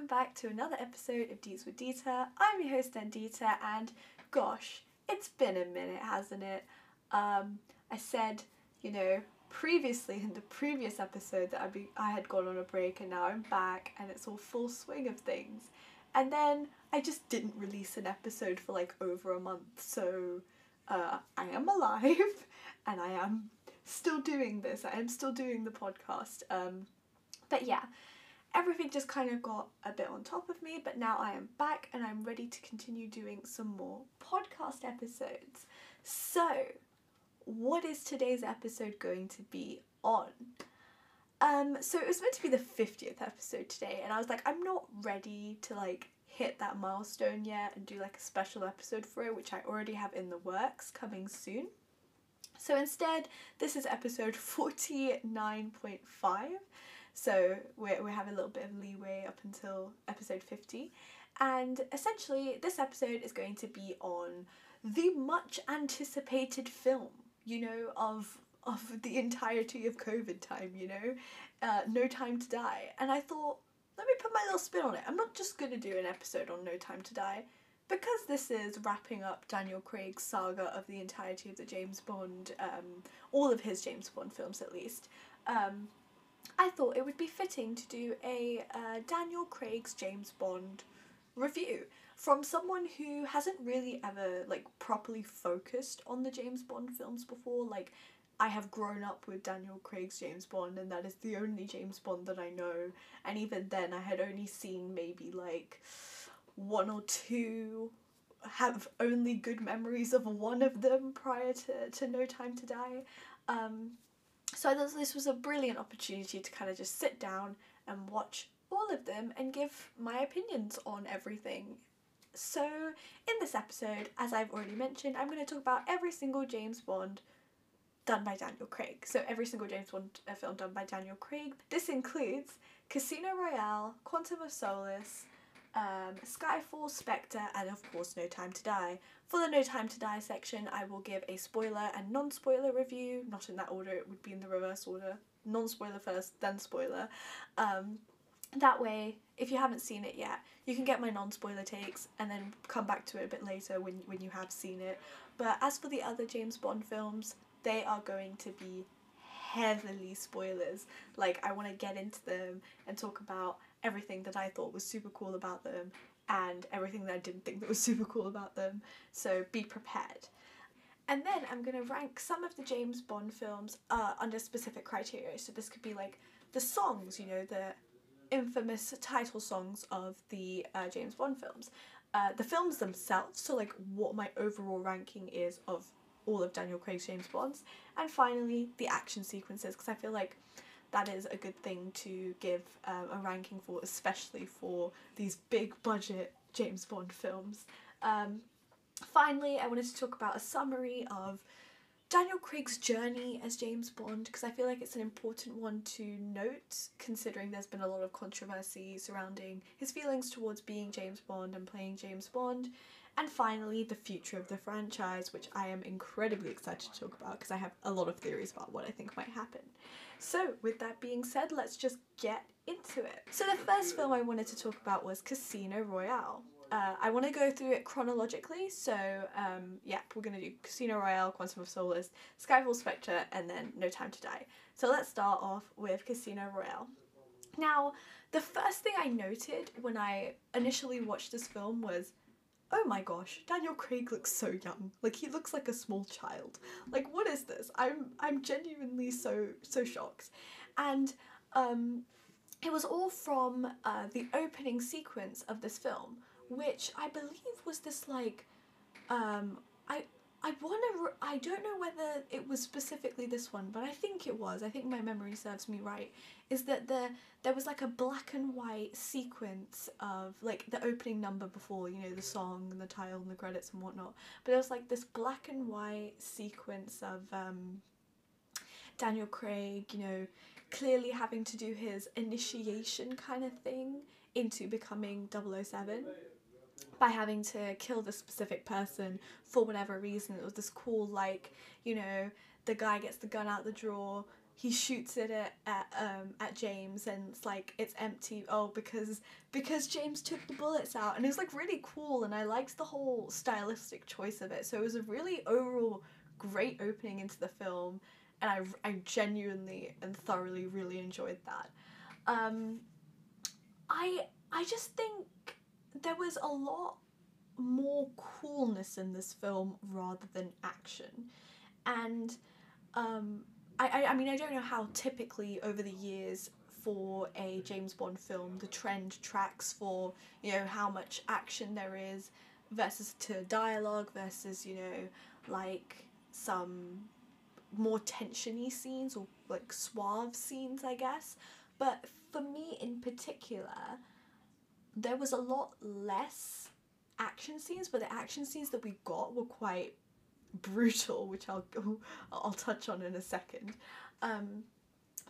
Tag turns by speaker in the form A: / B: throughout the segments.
A: welcome back to another episode of Deets with Dita. I'm your host Nandita and gosh, it's been a minute, hasn't it? Um, I said, you know, previously in the previous episode that I'd be, I had gone on a break and now I'm back and it's all full swing of things. And then I just didn't release an episode for like over a month, so uh, I am alive and I am still doing this. I am still doing the podcast. Um, but yeah, everything just kind of got a bit on top of me, but now I am back and I'm ready to continue doing some more podcast episodes. So, what is today's episode going to be on? Um, so it was meant to be the 50th episode today, and I was like, I'm not ready to like hit that milestone yet and do like a special episode for it, which I already have in the works coming soon. So instead, this is episode 49.5. So we're, we have a little bit of leeway up until episode 50. And essentially, this episode is going to be on the much anticipated film, you know, of of the entirety of COVID time, you know, uh, No Time to Die. And I thought, let me put my little spin on it. I'm not just going to do an episode on No Time to Die. Because this is wrapping up Daniel Craig's saga of the entirety of the James Bond, um, all of his James Bond films at least, um, I thought it would be fitting to do a uh, Daniel Craig's James Bond review from someone who hasn't really ever like properly focused on the James Bond films before. Like I have grown up with Daniel Craig's James Bond and that is the only James Bond that I know. And even then I had only seen maybe like one or two have only good memories of one of them prior to, to No Time to Die. Um, so this, this was a brilliant opportunity to kind of just sit down and watch all of them and give my opinions on everything. So, in this episode, as I've already mentioned, I'm going to talk about every single James Bond done by Daniel Craig. So, every single James Bond uh, film done by Daniel Craig. This includes Casino Royale, Quantum of Solace, um, Skyfall, Spectre, and of course No Time to Die. For the No Time to Die section, I will give a spoiler and non spoiler review, not in that order, it would be in the reverse order. Non spoiler first, then spoiler. Um, that way, if you haven't seen it yet, you can get my non spoiler takes and then come back to it a bit later when, when you have seen it. But as for the other James Bond films, they are going to be heavily spoilers. Like, I want to get into them and talk about everything that I thought was super cool about them and everything that I didn't think that was super cool about them. So be prepared. And then I'm going to rank some of the James Bond films uh, under specific criteria. So this could be like the songs, you know, the infamous title songs of the uh, James Bond films. Uh, the films themselves, so like what my overall ranking is of all of Daniel Craig's James Bonds. And finally, the action sequences, because I feel like that is a good thing to give um, a ranking for, especially for these big budget James Bond films. Um, finally, I wanted to talk about a summary of Daniel Craig's journey as James Bond because I feel like it's an important one to note considering there's been a lot of controversy surrounding his feelings towards being James Bond and playing James Bond. And finally, the future of the franchise, which I am incredibly excited to talk about because I have a lot of theories about what I think might happen. So, with that being said, let's just get into it. So, the first film I wanted to talk about was Casino Royale. Uh, I want to go through it chronologically, so um, yeah, we're going to do Casino Royale, Quantum of Solace, Skyfall Spectre, and then No Time to Die. So let's start off with Casino Royale. Now, the first thing I noted when I initially watched this film was oh my gosh, Daniel Craig looks so young. Like he looks like a small child. Like what is this? I'm I'm genuinely so so shocked. And um it was all from uh, the opening sequence of this film, which I believe was this like um I I want to. I don't know whether it was specifically this one, but I think it was. I think my memory serves me right. Is that there there was like a black and white sequence of like the opening number before you know the song and the title and the credits and whatnot. But there was like this black and white sequence of um, Daniel Craig, you know, clearly having to do his initiation kind of thing into becoming 007 by having to kill this specific person for whatever reason. It was this cool, like, you know, the guy gets the gun out the drawer, he shoots it at, at um at James and it's like it's empty. Oh because because James took the bullets out and it was like really cool and I liked the whole stylistic choice of it. So it was a really overall great opening into the film and I, I genuinely and thoroughly really enjoyed that. Um I I just think there was a lot more coolness in this film rather than action and um I, I, I mean, I don't know how typically over the years for a James Bond film the trend tracks for, you know, how much action there is versus to dialogue versus, you know, like some more tensiony scenes or like suave scenes, I guess. But for me in particular, there was a lot less action scenes, but the action scenes that we got were quite brutal, which I'll I'll touch on in a second. Um,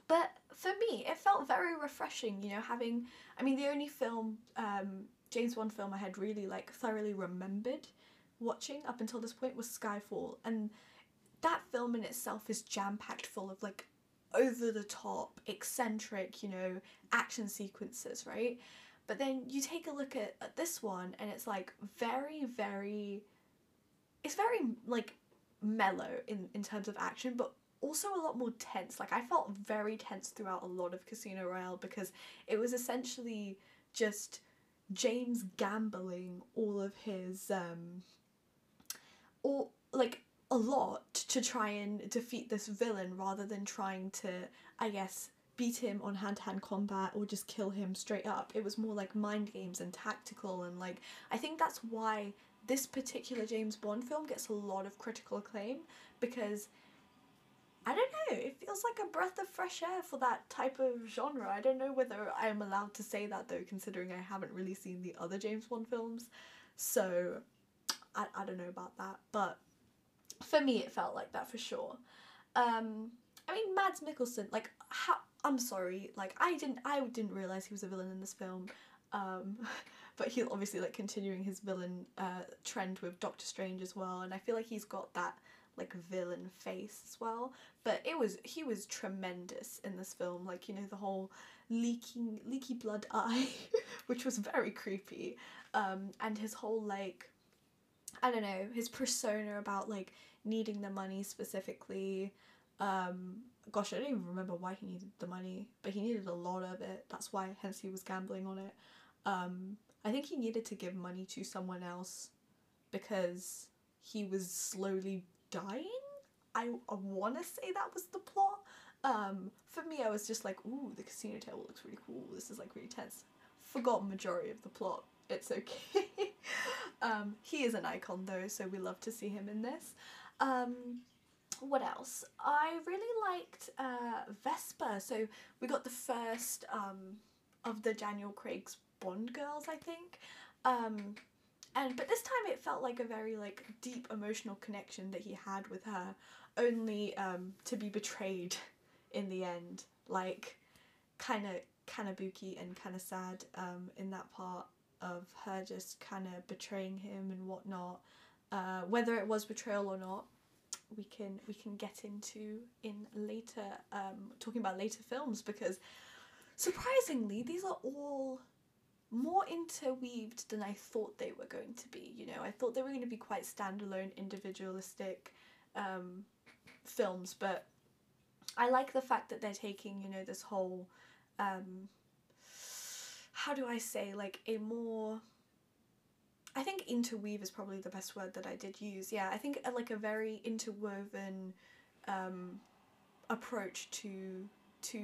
A: but for me, it felt very refreshing. You know, having I mean, the only film um, James Bond film I had really like thoroughly remembered watching up until this point was Skyfall, and that film in itself is jam packed full of like over the top, eccentric, you know, action sequences, right? But then you take a look at, at this one and it's like very, very it's very like mellow in in terms of action but also a lot more tense. Like i felt very tense throughout a lot of casino royale because it was essentially just james gambling all of his um all like a lot to try and defeat this villain rather than trying to i guess beat him on hand-to-hand combat or just kill him straight up it was more like mind games and tactical and like i think that's why this particular James Bond film gets a lot of critical acclaim because I don't know, it feels like a breath of fresh air for that type of genre. I don't know whether I'm allowed to say that though, considering I haven't really seen the other James Bond films. So I, I don't know about that, but for me it felt like that for sure. Um, I mean, Mads Mikkelsen, like, how, I'm sorry, like, I didn't, I didn't realize he was a villain in this film. Um, but he's obviously like continuing his villain uh, trend with Doctor Strange as well, and I feel like he's got that like villain face as well. But it was he was tremendous in this film, like you know the whole leaking leaky blood eye, which was very creepy, um, and his whole like I don't know his persona about like needing the money specifically. Um, gosh, I don't even remember why he needed the money, but he needed a lot of it. That's why, hence, he was gambling on it. Um, I think he needed to give money to someone else because he was slowly dying. I, I want to say that was the plot. Um, for me, I was just like, ooh, the casino table looks really cool. This is like really tense. Forgot majority of the plot. It's okay. um, he is an icon though, so we love to see him in this. Um, what else? I really liked uh, Vesper. So we got the first um, of the Daniel Craig's Bond girls, I think. Um, and but this time it felt like a very like deep emotional connection that he had with her, only um, to be betrayed in the end. Like, kind of booky and kind of sad um, in that part of her just kind of betraying him and whatnot. Uh, whether it was betrayal or not, we can we can get into in later um, talking about later films because surprisingly these are all more interweaved than I thought they were going to be. You know, I thought they were going to be quite standalone, individualistic um, films, but I like the fact that they're taking, you know, this whole, um, how do I say, like a more. I think interweave is probably the best word that I did use. Yeah, I think uh, like a very interwoven um, approach to to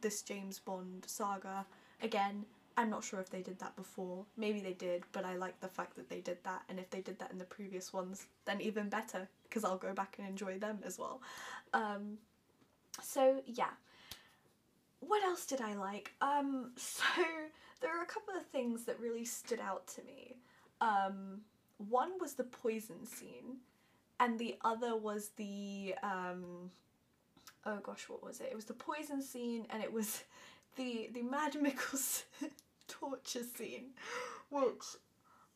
A: this James Bond saga. Again, I'm not sure if they did that before. Maybe they did, but I like the fact that they did that. And if they did that in the previous ones, then even better, because I'll go back and enjoy them as well. Um, so yeah. What else did I like? Um, so there are a couple of things that really stood out to me. Um, one was the poison scene, and the other was the um, oh gosh, what was it? It was the poison scene, and it was the the Mad Mikkelsen torture scene, which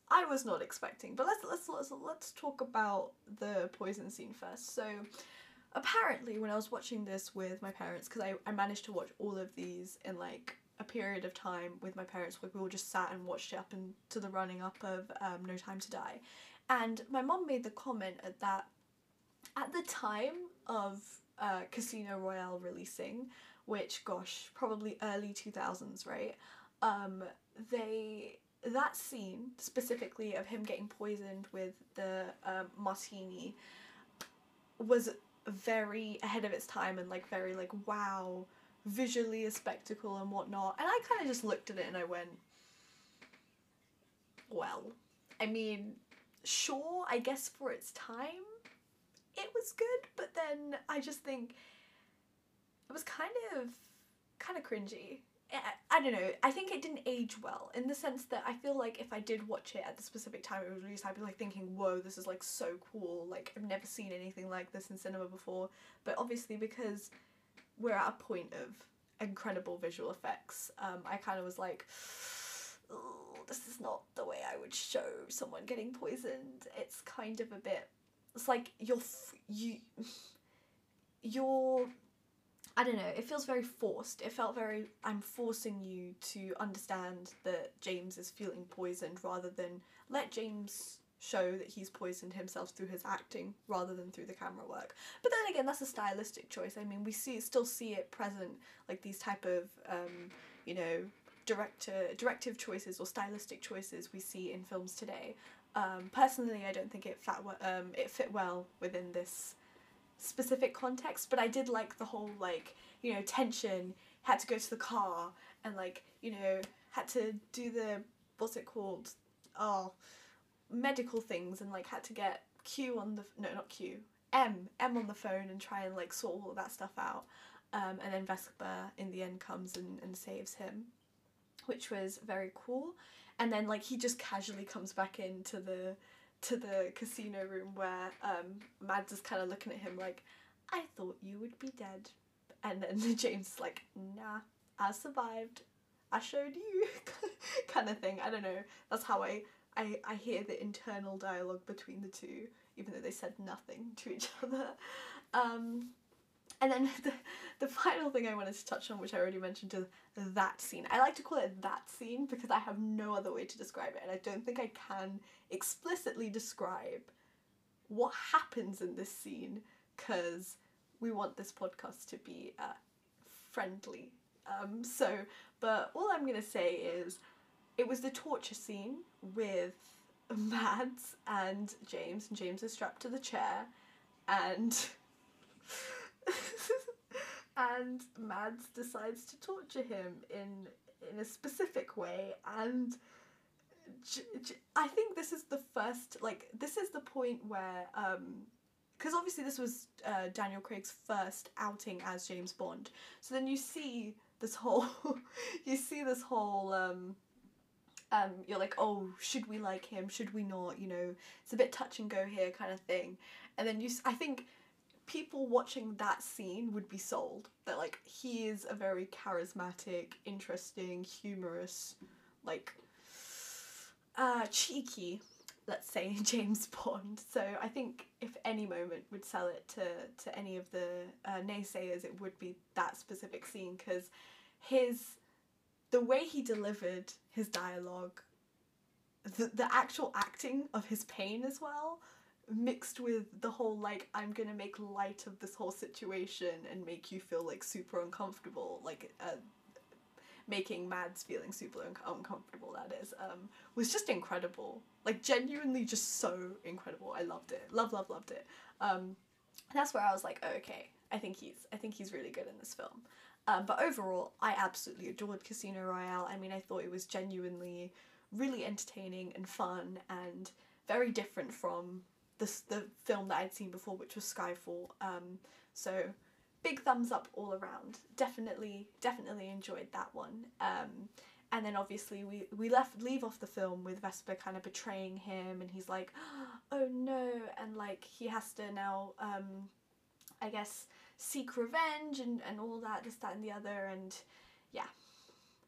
A: I was not expecting. But let's let's let's let's talk about the poison scene first. So apparently when I was watching this with my parents, because I, I managed to watch all of these in like a period of time with my parents where we all just sat and watched it up into the running up of um, No Time to Die. And my mom made the comment at that at the time of uh, Casino Royale releasing, which gosh, probably early 2000s, right? Um, they that scene specifically of him getting poisoned with the um, martini was very ahead of its time and like very like wow visually a spectacle and whatnot and i kind of just looked at it and i went well i mean sure i guess for its time it was good but then i just think it was kind of kind of cringy I, I don't know. I think it didn't age well in the sense that I feel like if I did watch it at the specific time it was released, I'd be like thinking, "Whoa, this is like so cool! Like I've never seen anything like this in cinema before." But obviously, because we're at a point of incredible visual effects, um, I kind of was like, "Oh, this is not the way I would show someone getting poisoned." It's kind of a bit. It's like you're f- you. You're I don't know, it feels very forced. It felt very, I'm forcing you to understand that James is feeling poisoned rather than let James show that he's poisoned himself through his acting rather than through the camera work. But then again, that's a stylistic choice. I mean, we see still see it present, like these type of, um, you know, director directive choices or stylistic choices we see in films today. Um, personally, I don't think it fat um, it fit well within this specific context, but I did like the whole like, you know, tension, had to go to the car and like, you know, had to do the what's it called? Oh, medical things and like had to get Q on the no, not Q. M M on the phone and try and like sort all of that stuff out. Um, and then Vesper in the end comes and, and saves him, which was very cool. And then like he just casually comes back into the to the casino room where um, Mads is kind of looking at him like, I thought you would be dead. And then James is like, nah, I survived. I showed you, kind of thing. I don't know. That's how I, I, I hear the internal dialogue between the two, even though they said nothing to each other. Um, and then the, the final thing I wanted to touch on, which I already mentioned, is that scene. I like to call it that scene because I have no other way to describe it, and I don't think I can explicitly describe what happens in this scene because we want this podcast to be uh, friendly. Um, so, but all I'm gonna say is it was the torture scene with Mads and James, and James is strapped to the chair, and. and Mads decides to torture him in in a specific way and j- j- I think this is the first like this is the point where um because obviously this was uh, Daniel Craig's first outing as James Bond so then you see this whole you see this whole um um you're like oh should we like him? Should we not? You know it's a bit touch and go here kind of thing. And then you I think people watching that scene would be sold that like he is a very charismatic, interesting, humorous, like uh cheeky, let's say James Bond. So I think if any moment would sell it to to any of the uh, naysayers, it would be that specific scene because his the way he delivered his dialogue, the the actual acting of his pain as well mixed with the whole like I'm gonna make light of this whole situation and make you feel like super uncomfortable like uh, making Mads feeling super un- uncomfortable that is um was just incredible. Like genuinely just so incredible. I loved it. Love love loved it. Um that's where I was like oh, okay I think he's I think he's really good in this film um, but overall I absolutely adored Casino Royale I mean I thought it was genuinely really entertaining and fun and very different from the, the film that I'd seen before, which was Skyfall. Um, so big thumbs up all around. Definitely, definitely enjoyed that one. Um, and then obviously we, we left leave off the film with Vesper kind of betraying him, and he's like, oh no, and like he has to now, um, I guess, seek revenge and, and all that, this, that, and the other, and yeah,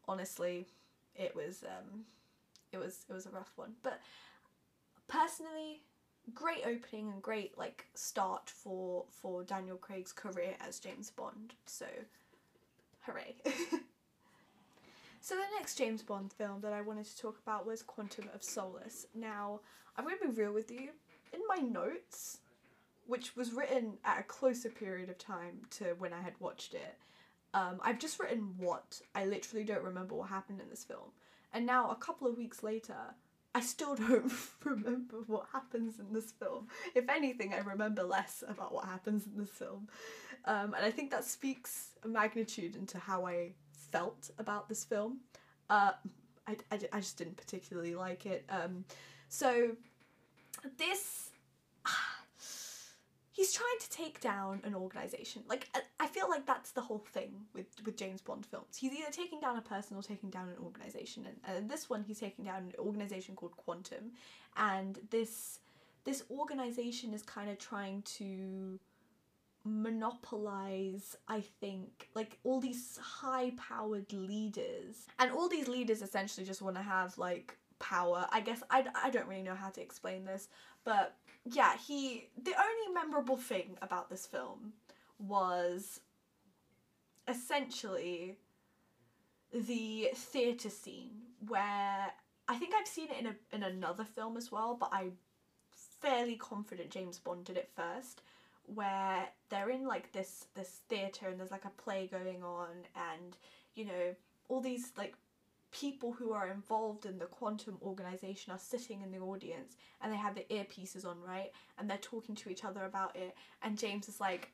A: honestly, it was um, it was it was a rough one. But personally, great opening and great like start for for Daniel Craig's career as James Bond. So, hooray! so the next James Bond film that I wanted to talk about was Quantum of Solace. Now, I'm to be real with you. In my notes, which was written at a closer period of time to when I had watched it, um, I've just written what. I literally don't remember what happened in this film. And now, a couple of weeks later, I still don't remember what happens in this film. If anything, I remember less about what happens in this film. Um, and I think that speaks a magnitude into how I felt about this film. Uh, I, I, I just didn't particularly like it. Um, so, this he's trying to take down an organization. Like I feel like that's the whole thing with with James Bond films. He's either taking down a person or taking down an organization. And, and this one, he's taking down an organization called Quantum, and this this organization is kind of trying to monopolize i think like all these high powered leaders and all these leaders essentially just want to have like power i guess I, I don't really know how to explain this but yeah, he the only memorable thing about this film was essentially the theatre scene where I think I've seen it in a in another film as well, but I'm fairly confident James Bond did it first, where they're in like this this theatre and there's like a play going on and you know all these like people who are involved in the quantum organization are sitting in the audience and they have their earpieces on, right? And they're talking to each other about it. And James is like,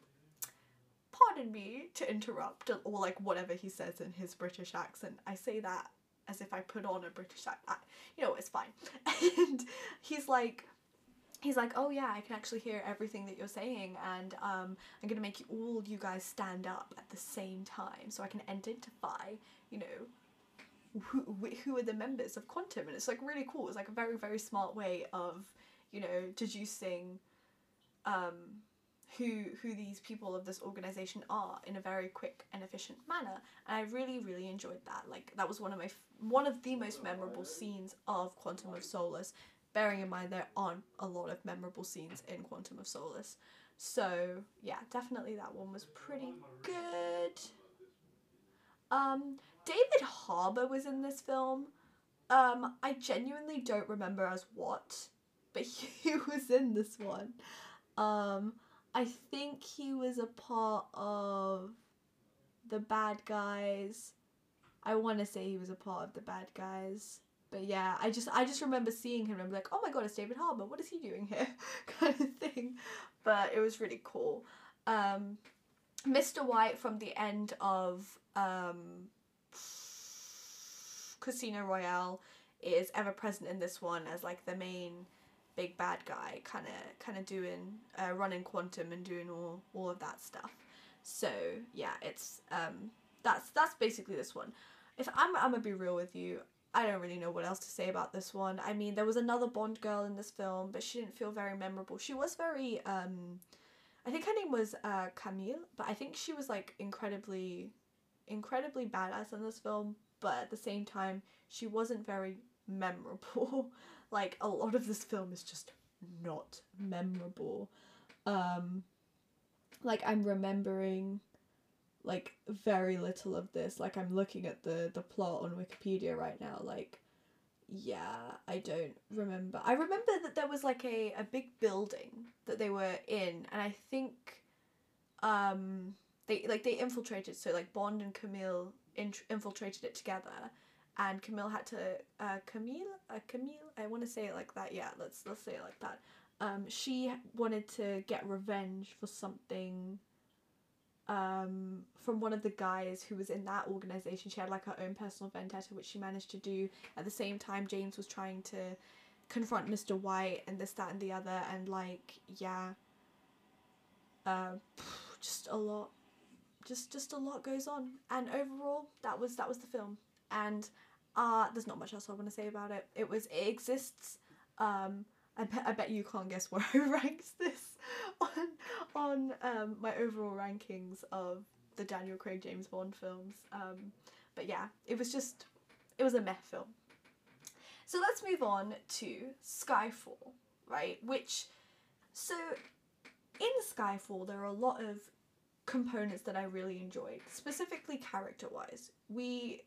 A: pardon me to interrupt, or like whatever he says in his British accent. I say that as if I put on a British accent. You know, it's fine. and he's like, he's like, oh yeah, I can actually hear everything that you're saying, and um, I'm gonna make you all you guys stand up at the same time, so I can identify, you know, who, who are the members of Quantum, and it's like really cool. It's like a very very smart way of you know deducing um, who who these people of this organization are in a very quick and efficient manner. And I really really enjoyed that. Like that was one of my one of the most memorable scenes of Quantum of Solace. Bearing in mind there aren't a lot of memorable scenes in Quantum of Solace. So yeah, definitely that one was pretty good. Um, David Harbour was in this film. Um, I genuinely don't remember as what, but he was in this one. Um, I think he was a part of the bad guys. I want to say he was a part of the bad guys. But yeah, I just I just remember seeing him and like, oh my god, it's David Harbour. What is he doing here? kind of thing. But it was really cool. Um, Mr. White from the end of um, Casino Royale is ever present in this one as like the main big bad guy, kind of kind of doing uh, running quantum and doing all all of that stuff. So yeah, it's um that's that's basically this one. If I'm I'm gonna be real with you, I don't really know what else to say about this one. I mean, there was another Bond girl in this film, but she didn't feel very memorable. She was very um I think her name was uh Camille, but I think she was like incredibly incredibly badass in this film, but at the same time, she wasn't very memorable. like a lot of this film is just not memorable. Um like I'm remembering like very little of this. Like I'm looking at the the plot on Wikipedia right now like yeah, I don't remember. I remember that there was like a, a big building that they were in and I think um they like they infiltrated so like Bond and Camille int- infiltrated it together and Camille had to uh, Camille? Uh, Camille? I want to say it like that yeah let's let's say it like that. Um she wanted to get revenge for something um from one of the guys who was in that organization. She had like her own personal vendetta which she managed to do. At the same time James was trying to confront Mr. White and this that and the other and like yeah uh, just a lot just just a lot goes on. And overall that was that was the film. And uh there's not much else I want to say about it. It was it exists um I bet, I bet you can't guess where I ranked this on on um my overall rankings of the Daniel Craig James Bond films. Um but yeah it was just it was a meh film. So let's move on to Skyfall right? Which So, in Skyfall, there are a lot of components that I really enjoyed, specifically character wise. We,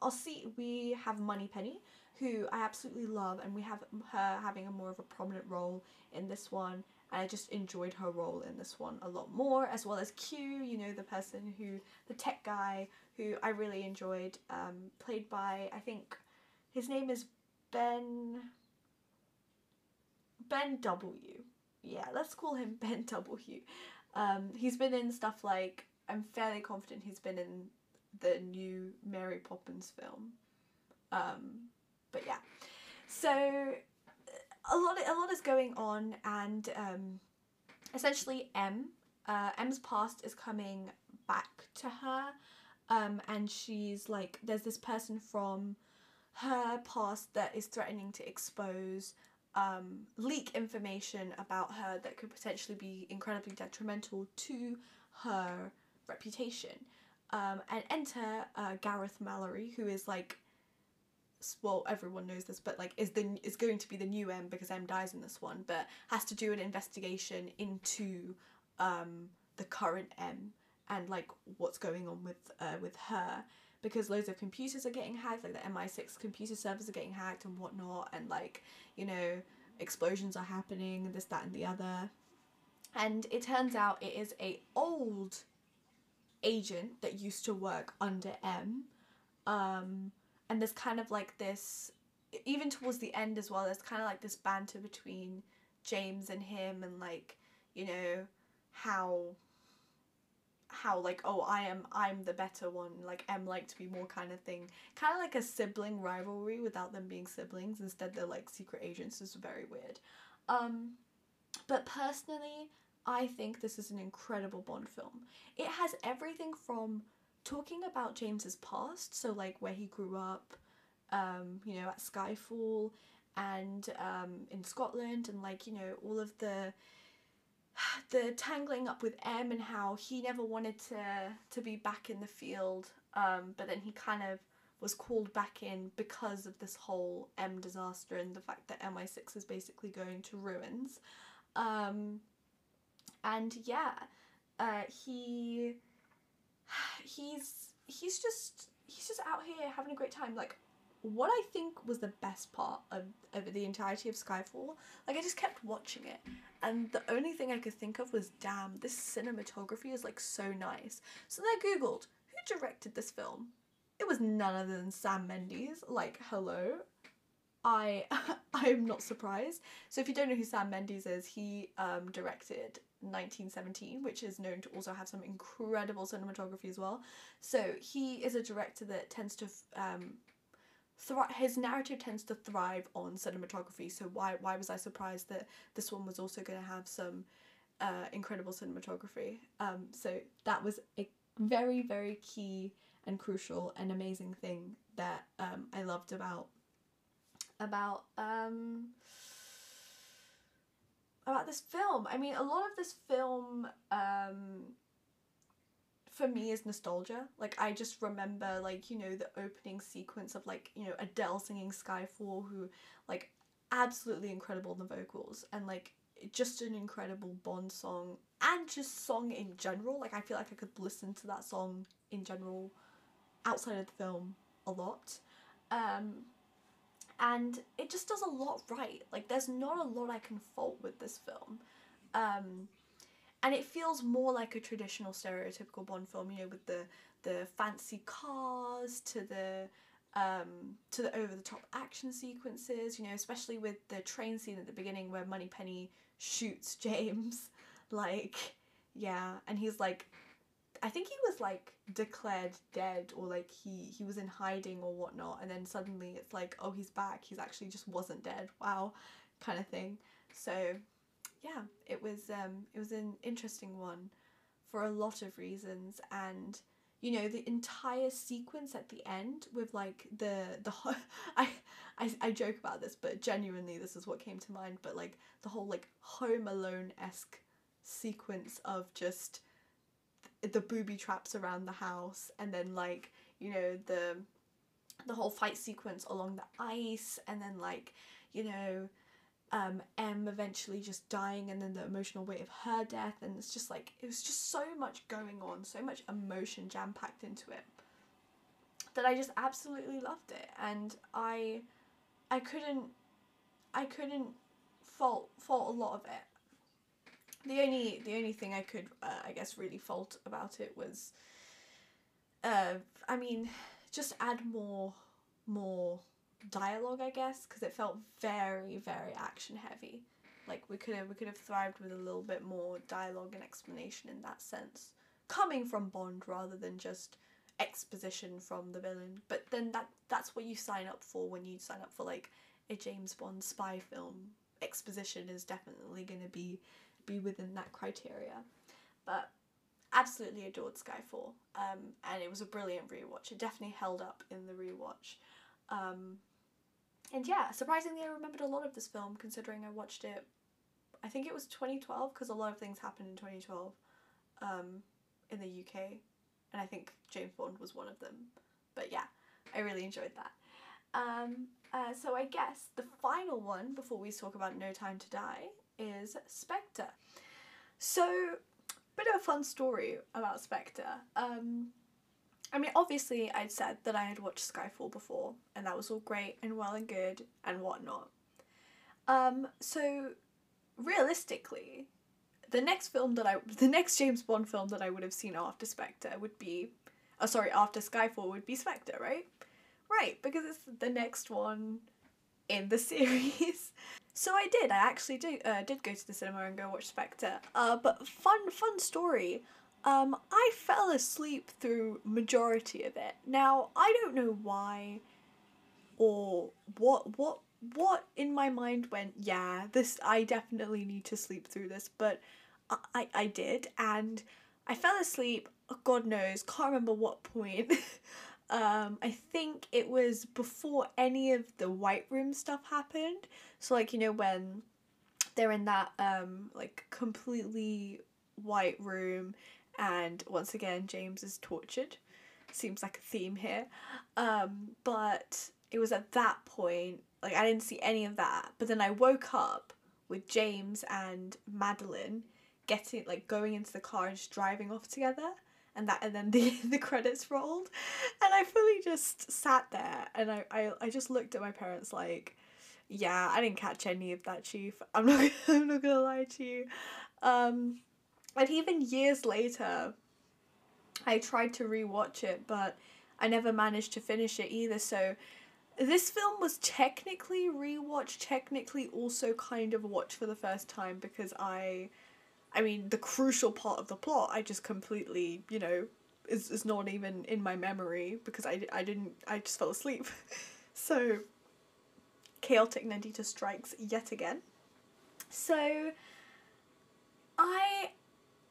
A: I'll see, we have Moneypenny, who I absolutely love, and we have her having a more of a prominent role in this one. And I just enjoyed her role in this one a lot more, as well as Q, you know, the person who, the tech guy, who I really enjoyed, um, played by, I think, his name is Ben. Ben W. Yeah, let's call him Ben W. Um, he's been in stuff like I'm fairly confident he's been in the new Mary Poppins film. Um, but yeah, so a lot a lot is going on, and um, essentially M uh, M's past is coming back to her, um, and she's like there's this person from her past that is threatening to expose um, leak information about her that could potentially be incredibly detrimental to her reputation. Um, and enter uh, Gareth Mallory, who is like, well, everyone knows this, but like is the is going to be the new M because M dies in this one, but has to do an investigation into um, the current M and like what's going on with uh, with her because loads of computers are getting hacked, like the MI6 computer servers are getting hacked and whatnot, and like, you know, explosions are happening, and this, that, and the other. And it turns out it is a old agent that used to work under M. Um, and there's kind of like this, even towards the end as well, there's kind of like this banter between James and him, and like, you know, how how like oh I am I'm the better one like M like to be more kind of thing. Kind of like a sibling rivalry without them being siblings. Instead they're like secret agents is very weird. Um but personally I think this is an incredible Bond film. It has everything from talking about James's past so like where he grew up um you know at Skyfall and um in Scotland and like you know all of the the tangling up with M and how he never wanted to to be back in the field, um, but then he kind of was called back in because of this whole M disaster and the fact that MI6 is basically going to ruins. Um, and yeah, uh, he he's he's just he's just out here having a great time. Like what I think was the best part of, of the entirety of Skyfall, like I just kept watching it, and the only thing I could think of was, damn, this cinematography is like so nice. So then I googled who directed this film. It was none other than Sam Mendes. Like, hello. I I'm not surprised. So if you don't know who Sam Mendes is, he um, directed 1917, which is known to also have some incredible cinematography as well. So he is a director that tends to um, thri- his narrative tends to thrive on cinematography. So why why was I surprised that this one was also going to have some uh, incredible cinematography? Um, so that was a very very key and crucial and amazing thing that um, I loved about about um, about this film. I mean, a lot of this film um, for me is nostalgia. Like I just remember like, you know, the opening sequence of like, you know, Adele singing Skyfall who like absolutely incredible in the vocals and like just an incredible Bond song and just song in general. Like I feel like I could listen to that song in general outside of the film a lot. Um and it just does a lot right. Like there's not a lot I can fault with this film. Um and it feels more like a traditional stereotypical Bond film, you know, with the the fancy cars to the um, to the over the top action sequences, you know, especially with the train scene at the beginning where Moneypenny shoots James, like yeah, and he's like I think he was like declared dead or like he he was in hiding or whatnot and then suddenly it's like oh he's back he's actually just wasn't dead wow kind of thing. So yeah, it was um, it was an interesting one for a lot of reasons, and you know the entire sequence at the end with like the the ho- I, I I joke about this, but genuinely this is what came to mind. But like the whole like Home Alone esque sequence of just the booby traps around the house, and then like you know the the whole fight sequence along the ice, and then like you know um, M eventually just dying and then the emotional weight of her death and it's just like it was just so much going on, so much emotion jam packed into it that I just absolutely loved it and I I couldn't I couldn't fault fault a lot of it. The only the only thing I could uh, I guess really fault about it was uh I mean just add more more dialogue, I guess, because it felt very, very action heavy. Like we could have we could have thrived with a little bit more dialogue and explanation in that sense, coming from Bond rather than just exposition from the villain. But then that that's what you sign up for when you sign up for like a James Bond spy film. Exposition is definitely going to be be within that criteria. But absolutely adored Skyfall, um, and it was a brilliant rewatch. It definitely held up in the rewatch. Um, and yeah, surprisingly, I remembered a lot of this film considering I watched it. I think it was 2012 because a lot of things happened in 2012 um, in the UK, and I think James Bond was one of them. But yeah, I really enjoyed that. Um, uh, so I guess the final one before we talk about No Time to Die is Spectre. So, bit of a fun story about Spectre. Um, I mean, obviously, I'd said that I had watched Skyfall before, and that was all great and well and good and whatnot. Um, so realistically, the next film that I, the next James Bond film that I would have seen after Spectre would be, oh sorry, after Skyfall would be Spectre, right? Right, because it's the next one in the series. so I did. I actually did. Uh, did go to the cinema and go watch Spectre. Uh, but fun, fun story. Um, I fell asleep through majority of it. Now I don't know why, or what what what in my mind went. Yeah, this I definitely need to sleep through this, but I I, I did, and I fell asleep. God knows, can't remember what point. um, I think it was before any of the White Room stuff happened. So like you know when they're in that um like completely white room and once again James is tortured. Seems like a theme here. Um, but it was at that point, like I didn't see any of that. But then I woke up with James and Madeleine getting like going into the car and just driving off together and that and then the the credits rolled and I fully just sat there and I, I, I just looked at my parents like yeah I didn't catch any of that chief I'm not I'm not gonna lie to you um and even years later, I tried to rewatch it, but I never managed to finish it either. So this film was technically rewatched, technically also kind of watched for the first time because I, I mean, the crucial part of the plot I just completely, you know, is, is not even in my memory because I, I didn't, I just fell asleep. so, chaotic Nandita strikes yet again. So, I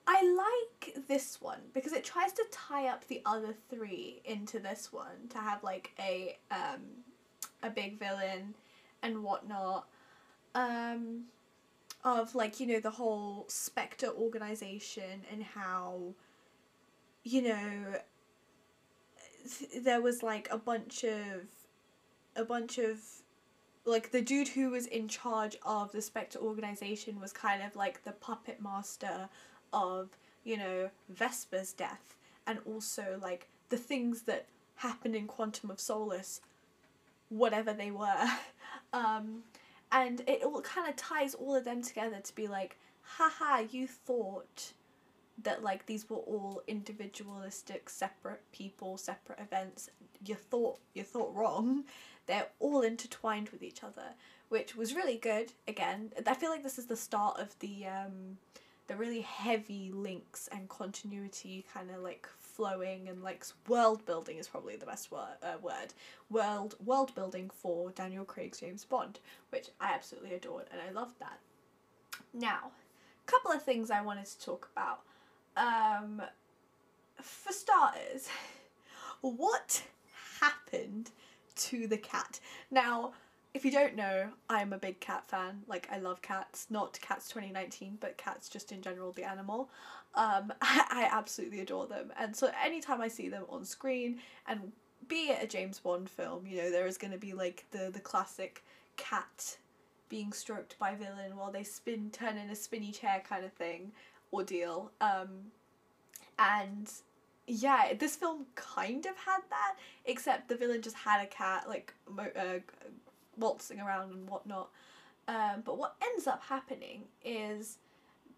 A: I like this one because it tries to tie up the other three into this one to have like a um a big villain and whatnot. Um of like, you know, the whole Spectre organization and how you know th- there was like a bunch of a bunch of like the dude who was in charge of the Spectre organization was kind of like the puppet master of, you know, Vesper's death and also like the things that happened in Quantum of Solace, whatever they were. um, and it all kind of ties all of them together to be like, haha, you thought that like these were all individualistic separate people separate events. You thought you thought wrong. They're all intertwined with each other which was really good. Again i feel like this is the start of the um the really heavy links and continuity kind of like flowing and like world building is probably the best word, uh, word. World world building for Daniel Craig's James Bond, which I absolutely adored and I loved that. Now, a couple of things I wanted to talk about. Um, for starters, what happened to the cat? Now, if you don't know, I'm a big cat fan. Like, I love cats. Not Cats 2019, but cats just in general, the animal. Um, I, I absolutely adore them. And so anytime I see them on screen, and be it a James Bond film, you know, there is going to be like the, the classic cat being stroked by villain while they spin turn in a spinny chair kind of thing ordeal. Um, and yeah, this film kind of had that, except the villain just had a cat like uh, waltzing around and whatnot. Um, but what ends up happening is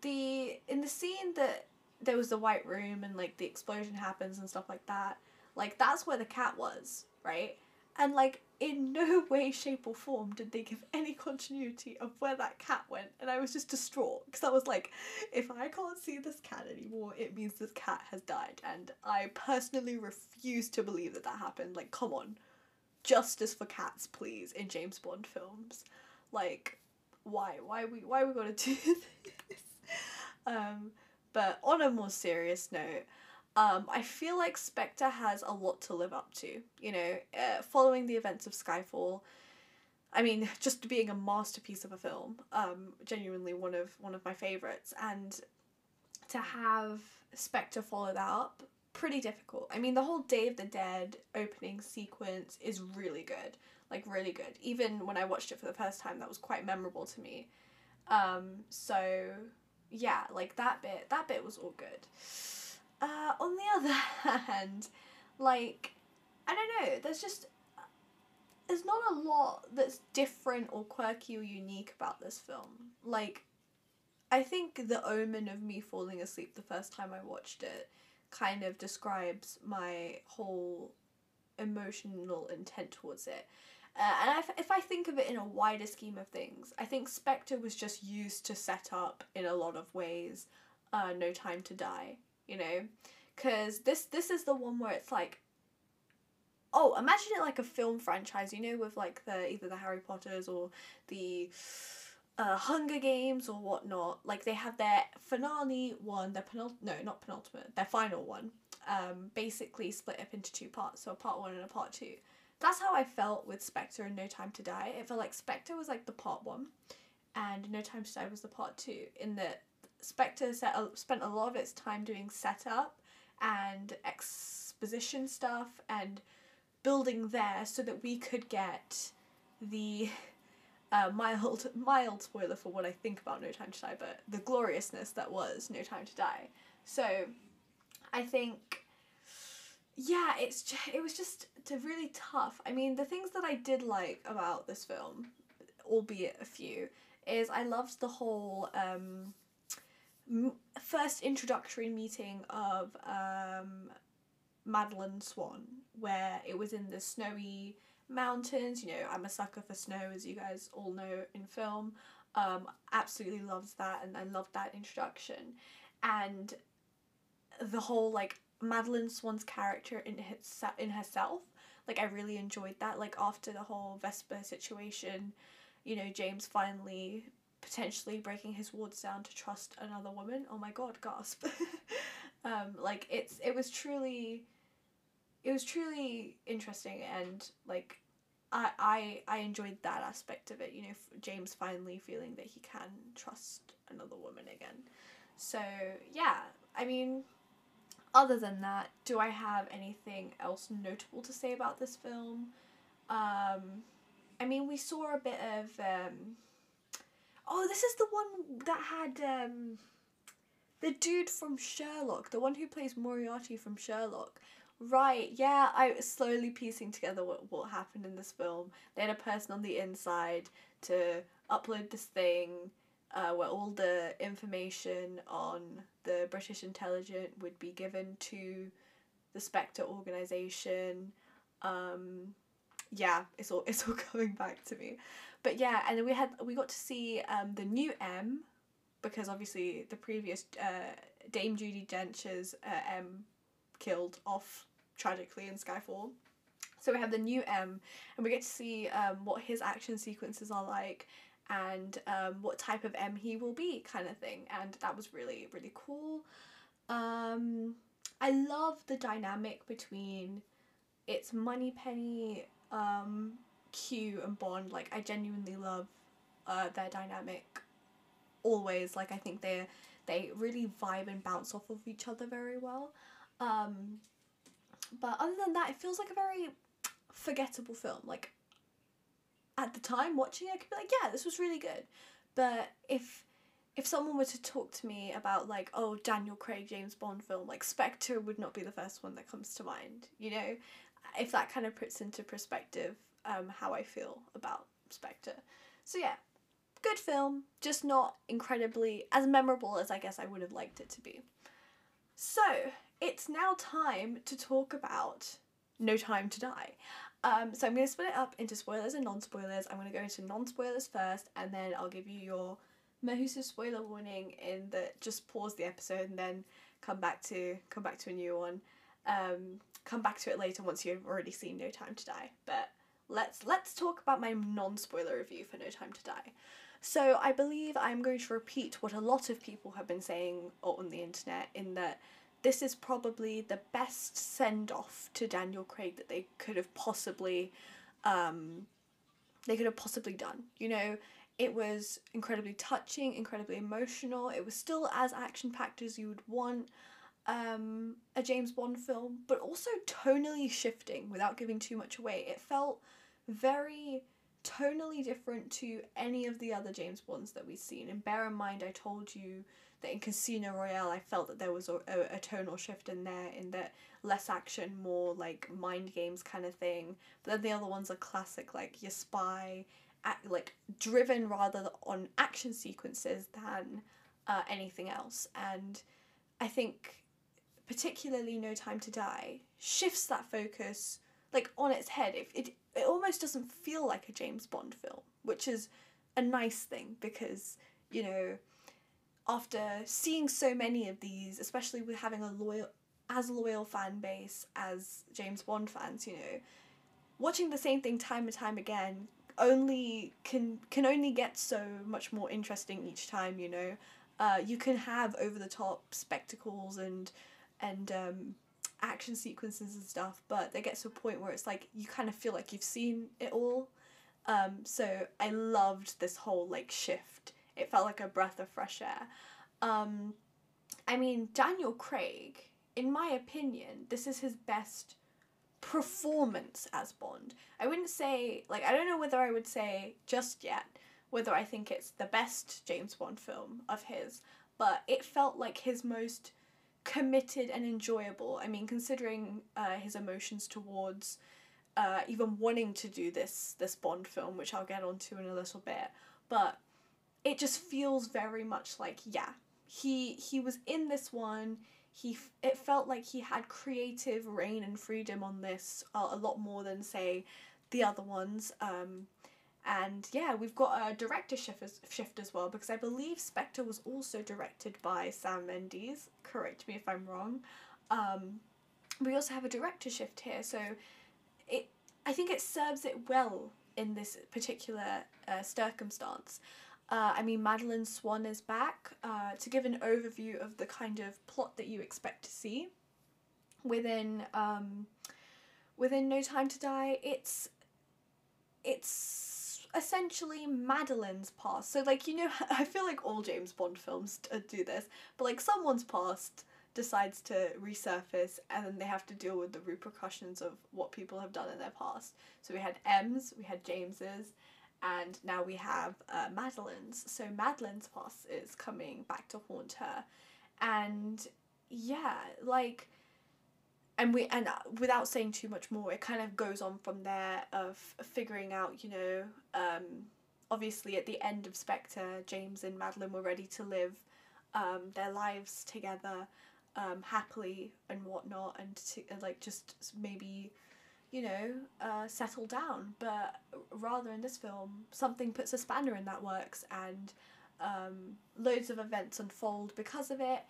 A: the in the scene that there was the white room and like the explosion happens and stuff like that. Like that's where the cat was, right? And like in no way, shape, or form did they give any continuity of where that cat went. And I was just distraught because I was like, if I can't see this cat anymore, it means this cat has died. And I personally refuse to believe that that happened. Like, come on. Justice for cats, please, in James Bond films. Like, why? Why we why we gotta do this? um, but on a more serious note, um, I feel like Spectre has a lot to live up to. You know, uh, following the events of Skyfall, I mean, just being a masterpiece of a film, um, genuinely one of one of my favorites, and to have Spectre follow that up, pretty difficult. I mean, the whole Day of the Dead opening sequence is really good, like really good. Even when I watched it for the first time, that was quite memorable to me. Um, so yeah, like that bit, that bit was all good. Uh, on the other hand, like, I don't know, there's just, there's not a lot that's different or quirky or unique about this film. Like, I think the omen of me falling asleep the first time I watched it kind of describes my whole emotional intent towards it. Uh, and if, if I think of it in a wider scheme of things, I think Spectre was just used to set up in a lot of ways uh, No Time to Die you know because this this is the one where it's like oh imagine it like a film franchise you know with like the either the harry potters or the uh, hunger games or whatnot like they have their finale one their penult no not penultimate their final one um basically split up into two parts so a part one and a part two. That's how i felt with spectre and no time to die. It felt like spectre was like the part one and no time to die was the part two in that Spectre set, spent a lot of its time doing setup and exposition stuff and building there so that we could get the uh, mild mild spoiler for what I think about No Time to Die, but the gloriousness that was No Time to Die. So, I think, yeah, it's it was just really tough. I mean, the things that I did like about this film, albeit a few, is I loved the whole um, first introductory meeting of um, Madeleine Swann, where it was in the snowy mountains. You know, I'm a sucker for snow, as you guys all know in film. Um, absolutely loves that, and I loved that introduction, and the whole like Madeleine Swann's character in his in herself. Like I really enjoyed that. Like after the whole Vesper situation, you know, James finally potentially breaking his wards down to trust another woman. Oh my god, gasp. um, like it's it was truly it was truly interesting and like I, I I enjoyed that aspect of it, you know, James finally feeling that he can trust another woman again. So, yeah, I mean, other than that, do I have anything else notable to say about this film? Um, I mean, we saw a bit of um, Oh, this is the one that had um, the dude from Sherlock, the one who plays Moriarty from Sherlock. Right, yeah, I was slowly piecing together what, what happened in this film. They had a person on the inside to upload this thing uh, where all the information on the British intelligence would be given to the Spectre organization. Um, yeah, it's all it's all coming back to me. But yeah, and then we had we got to see um, the new M, because obviously the previous uh, Dame Judi Dench's uh, M killed off tragically in Skyfall. So we have the new M, and we get to see um, what his action sequences are like, and um, what type of M he will be, kind of thing. And that was really really cool. Um, I love the dynamic between it's Moneypenny, um, Q and Bond, like I genuinely love uh, their dynamic always. Like I think they they really vibe and bounce off of each other very well. Um, but other than that, it feels like a very forgettable film. Like at the time watching it, I could be like, yeah, this was really good. But if if someone were to talk to me about like, oh, Daniel Craig James Bond film, like Spectre would not be the first one that comes to mind. You know, if that kind of puts into perspective um, how I feel about Spectre. So yeah, good film, just not incredibly as memorable as I guess I would have liked it to be. So it's now time to talk about No Time to Die. Um, so I'm going to split it up into spoilers and non-spoilers. I'm going to go into non-spoilers first, and then I'll give you your massive spoiler warning in that just pause the episode and then come back to come back to a new one. Um, come back to it later once you've already seen No Time to Die. But let's let's talk about my non-spoiler review for No Time to Die. So I believe I'm going to repeat what a lot of people have been saying on the internet in that this is probably the best send off to Daniel Craig that they could have possibly um, they could have possibly done. You know, it was incredibly touching, incredibly emotional. It was still as action packed as you would want um, a James Bond film, but also tonally shifting without giving too much away. It felt very tonally different to any of the other James Bonds that we've seen. And bear in mind, I told you that in Casino Royale, I felt that there was a, a, a, tonal shift in there, in that less action, more like mind games kind of thing. But then the other ones are classic, like your spy, like driven rather on action sequences than uh, anything else. And I think, particularly No Time to Die, shifts that focus like on its head. It, it, it almost doesn't feel like a James Bond film, which is a nice thing because, you know, after seeing so many of these, especially with having a loyal as loyal fan base as James Bond fans, you know, watching the same thing time and time again only can can only get so much more interesting each time, you know. Uh, you can have over the top spectacles and and um, action sequences and stuff, but they get to a point where it's like you kind of feel like you've seen it all. Um, so I loved this whole like shift it felt like a breath of fresh air. Um, I mean, Daniel Craig, in my opinion, this is his best performance as Bond. I wouldn't say, like, I don't know whether I would say just yet whether I think it's the best James Bond film of his, but it felt like his most committed and enjoyable. I mean, considering uh, his emotions towards uh, even wanting to do this this Bond film, which I'll get onto in a little bit, but it just feels very much like yeah he he was in this one. He it felt like he had creative rein and freedom on this a, a lot more than say the other ones. Um and yeah we've got a director shift as, shift as well because i believe spectre was also directed by sam mendes. Correct me if i'm wrong. Um we also have a director shift here. So it i think it serves it well in this particular uh, circumstance uh, I mean, Madeleine Swann is back uh, to give an overview of the kind of plot that you expect to see within um, within No Time to Die. It's it's essentially Madeleine's past. So like you know, I feel like all James Bond films do this, but like someone's past decides to resurface and then they have to deal with the repercussions of what people have done in their past. So we had M's, we had James's, and now we have uh, Madeleine's. So Madeleine's past is coming back to haunt her, and yeah, like, and we and uh, without saying too much more, it kind of goes on from there of figuring out, you know, um, obviously at the end of Spectre, James and Madeleine were ready to live um, their lives together um, happily and whatnot, and to, like just maybe you know, uh, settle down. But rather in this film, something puts a spanner in that works, and um, loads of events unfold because of it,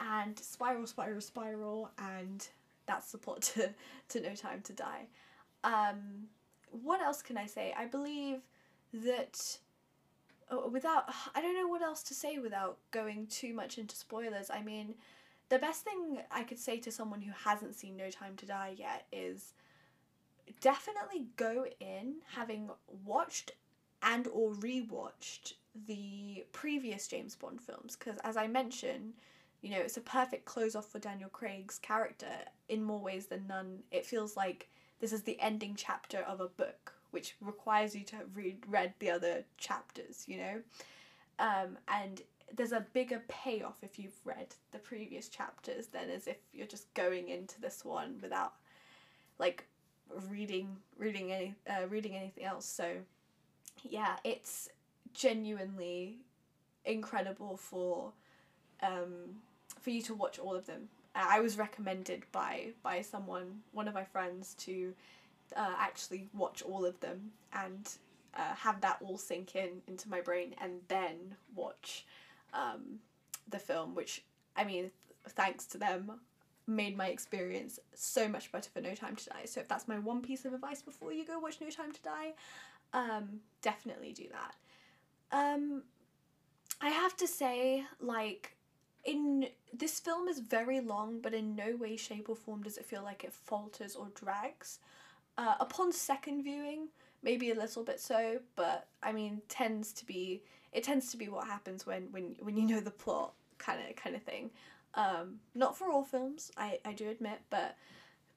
A: and spiral, spiral, spiral, and that's the plot to, to No Time to Die. Um, what else can I say? I believe that uh, without I don't know what else to say without going too much into spoilers. I mean, the best thing I could say to someone who hasn't seen No Time to Die yet is definitely go in having watched and or rewatched the previous James Bond films because as I mentioned, you know, it's a perfect close off for Daniel Craig's character in more ways than none. It feels like this is the ending chapter of a book which requires you to read read the other chapters, you know, um, and there's a bigger payoff if you've read the previous chapters than as if you're just going into this one without like reading reading any uh, reading anything else. So yeah, it's genuinely incredible for um, for you to watch all of them. I was recommended by by someone, one of my friends, to uh, actually watch all of them and uh, have that all sink in into my brain, and then watch um, the film. Which I mean, th- thanks to them, made my experience so much better for No Time to Die. So if that's my one piece of advice before you go watch No Time to Die, um, definitely do that. Um, I have to say, like, in this film is very long, but in no way, shape, or form does it feel like it falters or drags. Uh, upon second viewing, maybe a little bit so, but I mean, tends to be it tends to be what happens when when when you know the plot, kind of kind of thing. Um, not for all films, I I do admit, but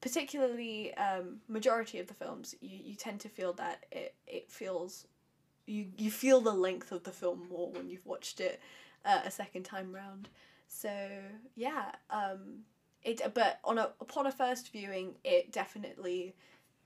A: particularly um, majority of the films, you, you tend to feel that it it feels you you feel the length of the film more when you've watched it uh, a second time round. So yeah, um, it but on a upon a first viewing, it definitely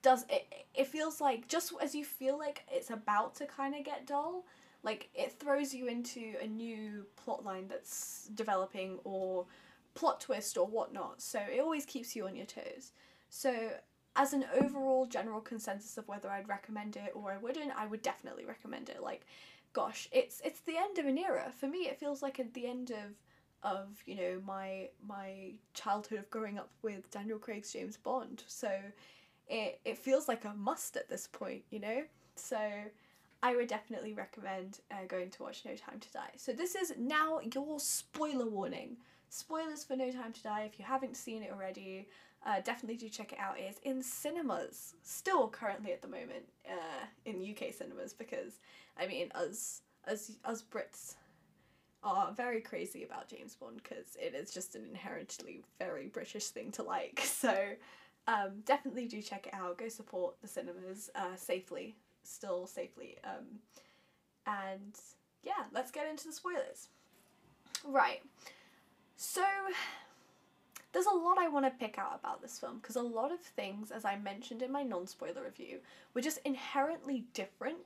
A: does. It it feels like just as you feel like it's about to kind of get dull, like it throws you into a new plot line that's developing or plot twist or whatnot. So it always keeps you on your toes. So as an overall general consensus of whether I'd recommend it or I wouldn't, I would definitely recommend it. Like, gosh, it's it's the end of an era. For me, it feels like at the end of of you know my my childhood of growing up with Daniel Craig's James Bond. So it it feels like a must at this point, you know. So I would definitely recommend uh, going to watch No Time to Die. So this is now your spoiler warning. Spoilers for No Time to Die if you haven't seen it already uh, definitely do check it out. It is in cinemas, still currently at the moment, uh, in UK cinemas because I mean, us as us Brits are very crazy about James Bond because it is just an inherently very British thing to like. So um, definitely do check it out. Go support the cinemas uh, safely, still safely. Um, and yeah, let's get into the spoilers. Right. So there's a lot I want to pick out about this film because a lot of things, as I mentioned in my non spoiler review, were just inherently different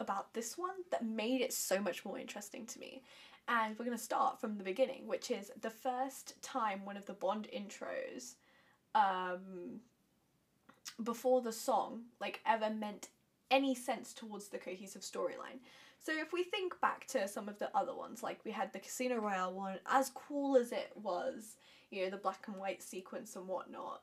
A: about this one that made it so much more interesting to me. And we're going to start from the beginning, which is the first time one of the Bond intros um, before the song like ever meant any sense towards the cohesive storyline. So if we think back to some of the other ones, like we had the Casino Royale one, as cool as it was, you know, the black and white sequence and whatnot,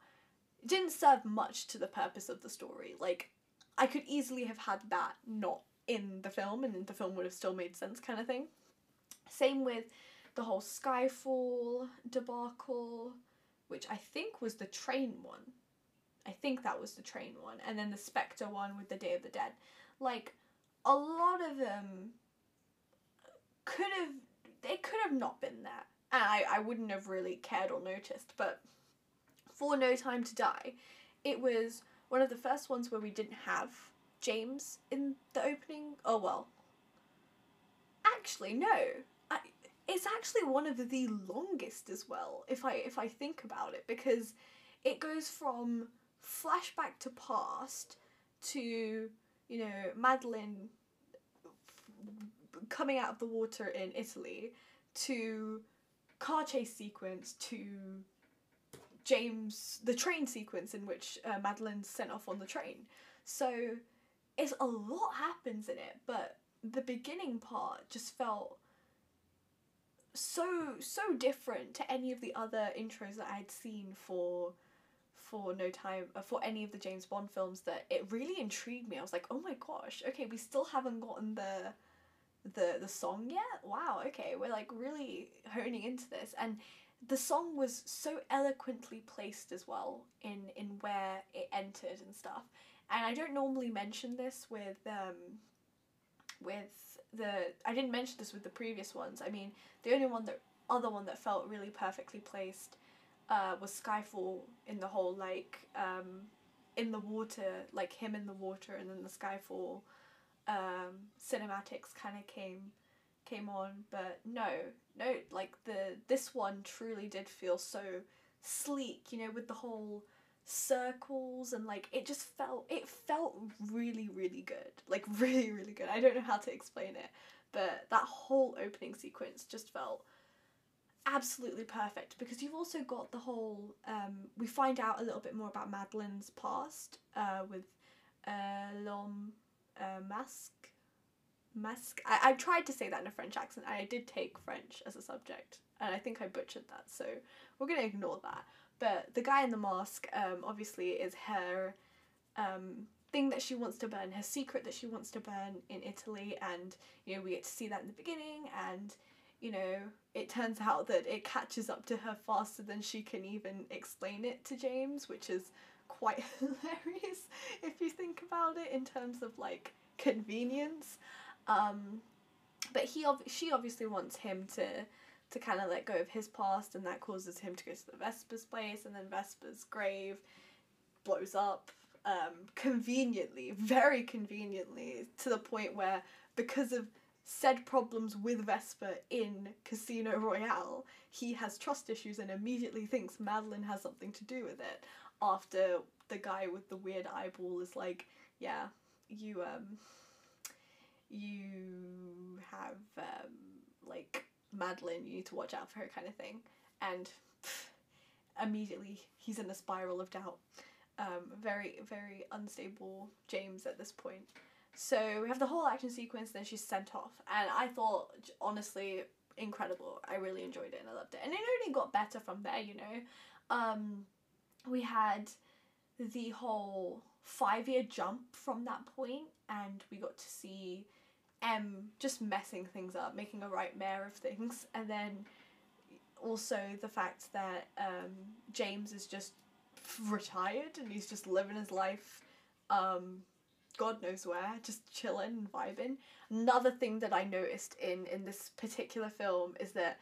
A: it didn't serve much to the purpose of the story. Like, I could easily have had that not in the film, and the film would have still made sense, kind of thing. Same with the whole Skyfall debacle, which I think was the train one. I think that was the train one, and then the Spectre one with the Day of the Dead. Like, a lot of them could have, they could have not been there and I, I wouldn't have really cared or noticed, but for No Time to Die, it was one of the first ones where we didn't have James in the opening. Oh well. Actually, no. I, it's actually one of the longest as well, if I if I think about it, because it goes from flashback to past to you know Madeleine coming out of the water in Italy to car chase sequence to James, the train sequence in which uh, Madeleine's sent off on the train. So it's a lot happens in it, but the beginning part just felt so so different to any of the other intros that I'd seen for for no time uh, for any of the James Bond films that it really intrigued me. I was like, "Oh my gosh, okay, we still haven't gotten the the the song yet? Wow okay we're like really honing into this. And the song was so eloquently placed as well in in where it entered and stuff. And i don't normally mention this with um with the i didn't mention this with the previous ones. I mean the only one that other one that felt really perfectly placed uh, was skyfall in the whole like um in the water, like him in the water, and then the Skyfall um, cinematics kind of came came on. But no, no, like the this one truly did feel so sleek, you know, with the whole circles and like it just felt it felt really really good like really really good i don't know how to explain it but that whole opening sequence just felt absolutely perfect because you've also got the whole um, we find out a little bit more about madeleine's past uh, with uh, l'homme uh, Mask masque? I, I tried to say that in a french accent i did take french as a subject and i think i butchered that so we're to ignore that. But the guy in the mask um, obviously is her um, thing that she wants to burn, her secret that she wants to burn in Italy, and you know we get to see that in the beginning, and you know it turns out that it catches up to her faster than she can even explain it to James, which is quite hilarious if you think about it in terms of like convenience. Um, but he ob- she obviously wants him to to kind of let go of his past, and that causes him to go to the Vesper's place, and then Vesper's grave blows up um, conveniently, very conveniently, to the point where because of said problems with Vesper in Casino Royale, he has trust issues and immediately thinks Madeleine has something to do with it. After the guy with the weird eyeball is like, yeah, you um, you have um, like Madeleine, you need to watch out for her kind of thing. And pff, immediately he's in a spiral of doubt. Um, very, very unstable James at this point. So we have the whole action sequence, then she's sent off. And I thought, honestly, incredible. I really enjoyed it and I loved it. And it only got better from there, you know. Um, we had the whole five year jump from that point, and we got to see M just messing things up, making a right mare of things, and then also the fact that um, James is just retired and he's just living his life, um, God knows where, just chilling vibing. Another thing that I noticed in in this particular film is that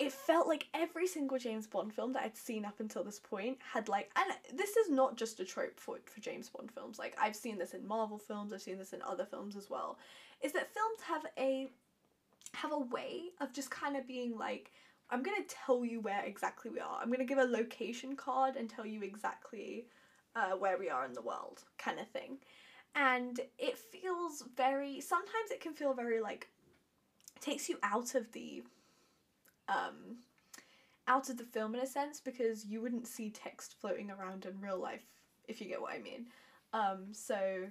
A: it felt like every single James Bond film that I'd seen up until this point had like and this is not just a trope for for James Bond films. Like I've seen this in Marvel films, I've seen this in other films as well is that films have a have a way of just kind of being like I'm going to tell you where exactly we are. I'm going to give a location card and tell you exactly uh, where we are in the world, kind of thing. And it feels very, sometimes it can feel very like, takes you out of the, um, out of the film in a sense because you wouldn't see text floating around in real life, if you get what I mean. Um, so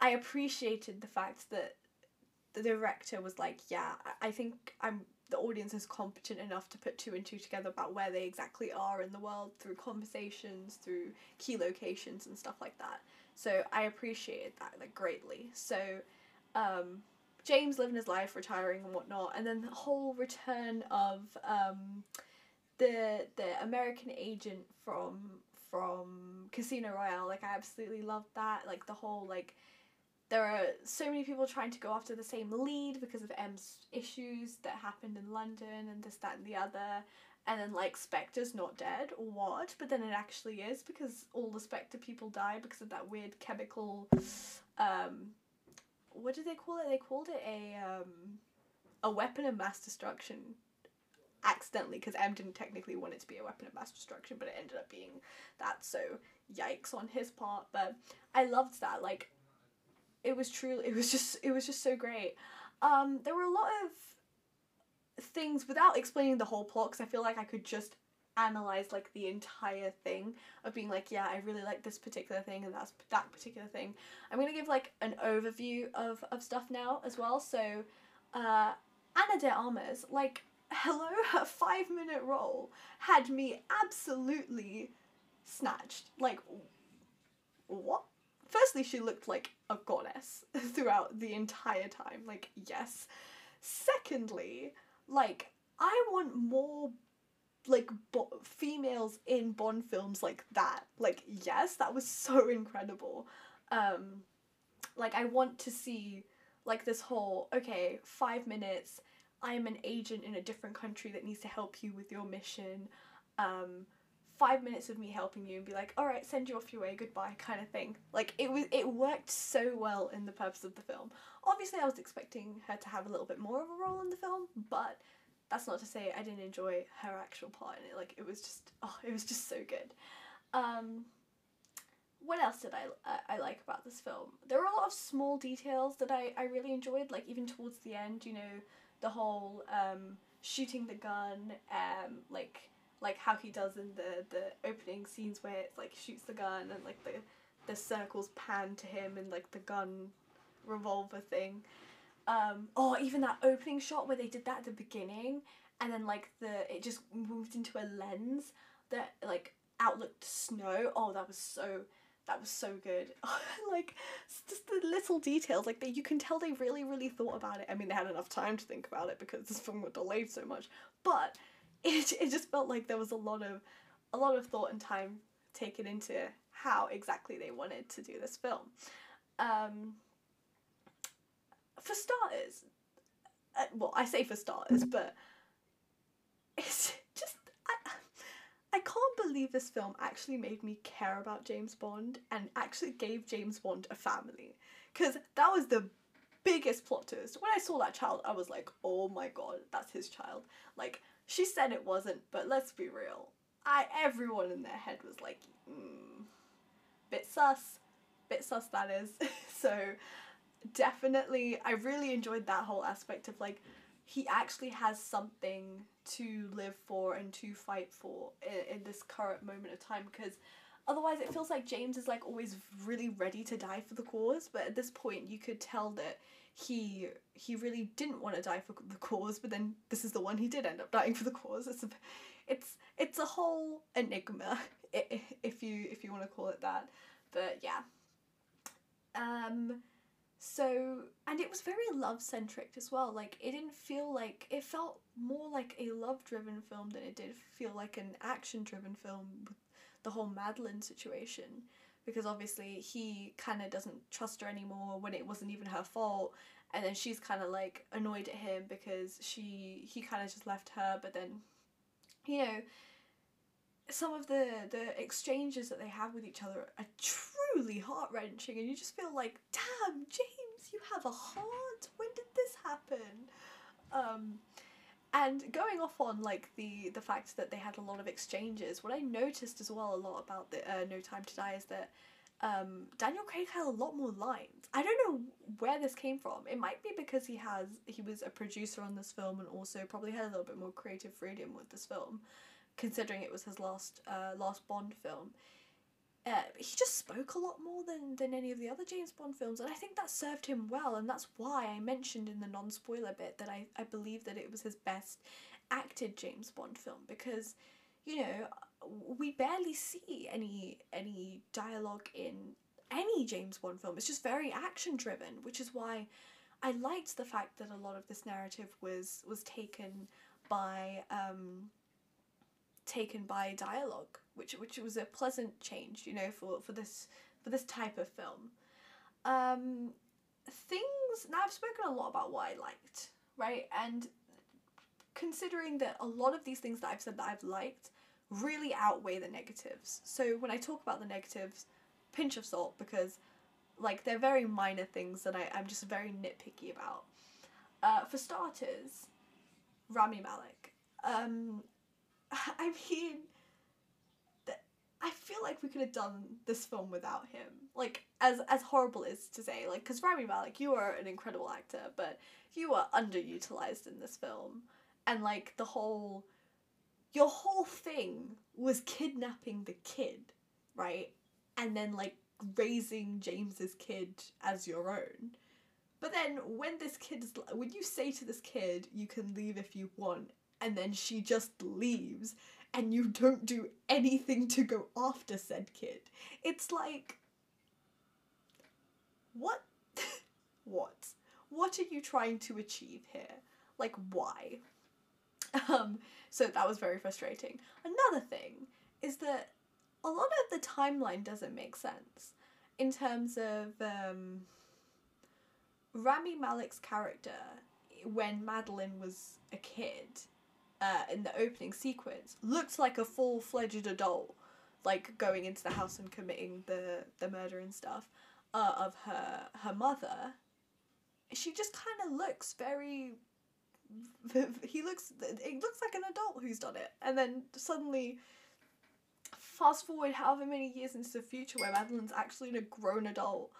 A: I appreciated the fact that the director was like, yeah, I think I'm the audience is competent enough to put two and two together about where they exactly are in the world through conversations, through key locations and stuff like that. So I appreciated that like greatly. So um, James living his life, retiring and whatnot, and then the whole return of um, the the American agent from from Casino Royale. Like I absolutely loved that. Like the whole like there are so many people trying to go after the same lead because of M's issues that happened in London and this, that, and the other. And then, like, Spectre's not dead or what? But then it actually is because all the Spectre people die because of that weird chemical. Um, what did they call it? They called it a um, a weapon of mass destruction accidentally because M didn't technically want it to be a weapon of mass destruction, but it ended up being that. So yikes on his part. But I loved that. Like it was truly it was just it was just so great. Um, there were a lot of things without explaining the whole plot because I feel like I could just analyze like the entire thing of being like yeah I really like this particular thing and that's that particular thing. I'm gonna give like an overview of of stuff now as well. So uh, Ana de Armas like hello her five minute role had me absolutely snatched like what firstly, she looked like a goddess throughout the entire time. Like, yes. Secondly, like, I want more like bo- females in Bond films like that. Like, yes, that was so incredible. Um, like, I want to see like this whole okay, five minutes. I'm an agent in a different country that needs to help you with your mission. Um, five minutes of me helping you and be like, all right, send you off your way, goodbye, kind of thing. Like it was, it worked so well in the purpose of the film. Obviously, I was expecting her to have a little bit more of a role in the film, but that's not to say I didn't enjoy her actual part in it. Like it was just, oh, it was just so good. Um, what else did I, uh, I like about this film? There were a lot of small details that I, I really enjoyed, like even towards the end, you know, the whole um, shooting the gun, um, like like how he does in the the opening scenes where it's like shoots the gun and like the the circles pan to him and like the gun revolver thing. Um, oh, even that opening shot where they did that at the beginning, and then like the it just moved into a lens that like outlooked snow. Oh, that was so that was so good. like just the little details, like that you can tell they really really thought about it. I mean, they had enough time to think about it because this film got delayed so much, but it it just felt like there was a lot of a lot of thought and time taken into how exactly they wanted to do this film. Um, for starters, uh, well, I say for starters, but it's just I, I can't believe this film actually made me care about James Bond and actually gave James Bond a family, because that was the biggest plot twist. When I saw that child, I was like, oh my god, that's his child. Like she said it wasn't, but let's be real. I everyone in their head was like, mm, bit sus, bit sus that is. so definitely I really enjoyed that whole aspect of like he actually has something to live for and to fight for in, in this current moment of time because otherwise it feels like James is like always really ready to die for the cause but at this point you could tell that he he really didn't want to die for the cause but then this is the one he did end up dying for the cause. It's a, it's it's a whole enigma if you if you want to call it that. But yeah. Um so and it was very love centric as well. Like it didn't feel like it felt more like a love driven film than it did feel like an action driven film with the whole Madeleine situation because obviously he kind of doesn't trust her anymore when it wasn't even her fault. And then she's kind of like annoyed at him because she he kind of just left her but then you know some of the the exchanges that they have with each other are truly heart-wrenching and you just feel like damn james you have a heart. When did this happen? Um and going off on like the the fact that they had a lot of exchanges what i noticed as well a lot about the uh, no time to die is that um, Daniel Craig had a lot more lines. I don't know where this came from. It might be because he has he was a producer on this film and also probably had a little bit more creative freedom with this film considering it was his last uh, last Bond film. Uh, he just spoke a lot more than, than any of the other James Bond films, and I think that served him well, and that's why I mentioned in the non spoiler bit that I, I believe that it was his best acted James Bond film because, you know, we barely see any any dialogue in any James Bond film. It's just very action driven, which is why I liked the fact that a lot of this narrative was was taken by um, taken by dialogue, which which was a pleasant change, you know, for, for this for this type of film. Um, things now I've spoken a lot about what I liked, right? And considering that a lot of these things that I've said that I've liked really outweigh the negatives. So when I talk about the negatives, pinch of salt because like they're very minor things that I, I'm just very nitpicky about. Uh, for starters, Rami Malek. Um, I mean, I feel like we could have done this film without him. Like, as as horrible as to say, like, because Rami Malek, you are an incredible actor, but you are underutilized in this film, and like the whole, your whole thing was kidnapping the kid, right, and then like raising James's kid as your own. But then when this kid is, when you say to this kid, you can leave if you want, and then she just leaves and you don't do anything to go after said kid. It's like what what what are you trying to achieve here? Like why? Um so that was very frustrating. Another thing is that a lot of the timeline doesn't make sense in terms of um Rami Malek's character when Madeleine was a kid uh, in the opening sequence looks like a full fledged adult, like going into the house and committing the the murder and stuff, uh, of her her mother. She just kind of looks very. He looks. It looks like an adult who's done it, and then suddenly. Fast forward however many years into the future where Madeleine's actually a grown adult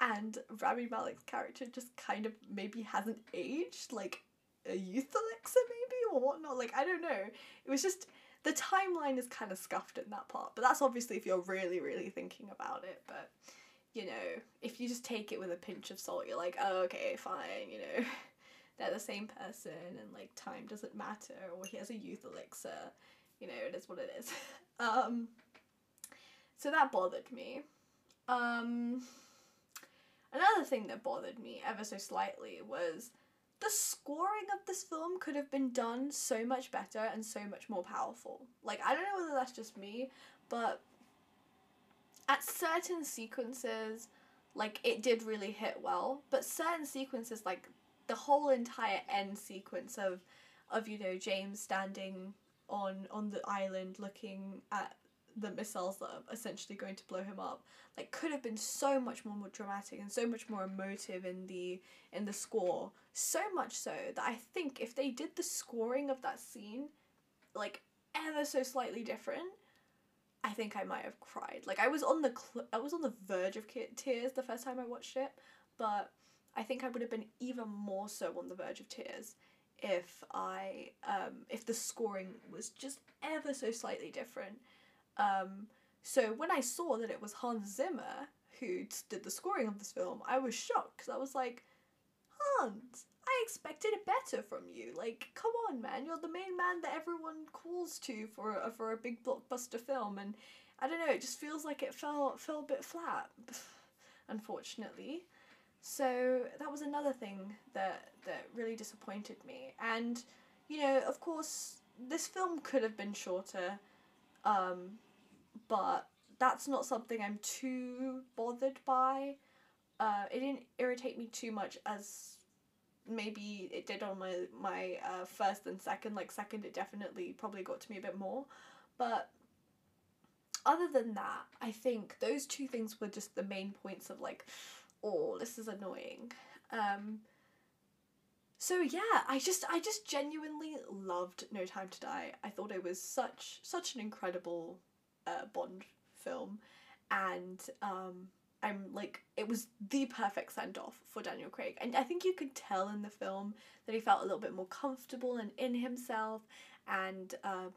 A: and Rami Malek's character just kind of maybe hasn't aged like a youth elixir maybe or whatnot. Like I don't know. It was just the timeline is kind of scuffed in that part, but that's obviously if you're really really thinking about it. But you know, if you just take it with a pinch of salt, you're like, oh okay, fine. You know, they're the same person, and like time doesn't matter, or he has a youth elixir. You know, it is what it is. um. So that bothered me. Um. Another thing that bothered me ever so slightly was the scoring of this film could have been done so much better and so much more powerful. Like, I don't know whether that's just me, but at certain sequences, like, it did really hit well, but certain sequences, like, the whole entire end sequence of, of you know, James standing on on the island looking at the missiles that are essentially going to blow him up like could have been so much more, more dramatic and so much more emotive in the in the score. So much so that i think if they did the scoring of that scene like ever so slightly different i think i might have cried. Like i was on the cl- i was on the verge of tears the first time i watched it but i think i would have been even more so on the verge of tears if i um if the scoring was just ever so slightly different um, so when I saw that it was Hans Zimmer who did the scoring of this film, I was shocked because I was like, Hans, I expected it better from you. Like, come on, man, you're the main man that everyone calls to for a, for a big blockbuster film, and I don't know, it just feels like it fell fell a bit flat, unfortunately. So that was another thing that that really disappointed me, and you know, of course, this film could have been shorter. Um, but that's not something I'm too bothered by. Uh, it didn't irritate me too much as maybe it did on my my uh, first and second. Like second, it definitely probably got to me a bit more, but other than that, I think those two things were just the main points of like, oh, this is annoying. Um, so yeah, I just I just genuinely loved No Time to Die. I thought it was such such an incredible uh, Bond film, and um, I'm like it was the perfect send off for Daniel Craig, and I think you could tell in the film that he felt a little bit more comfortable and in himself, and um,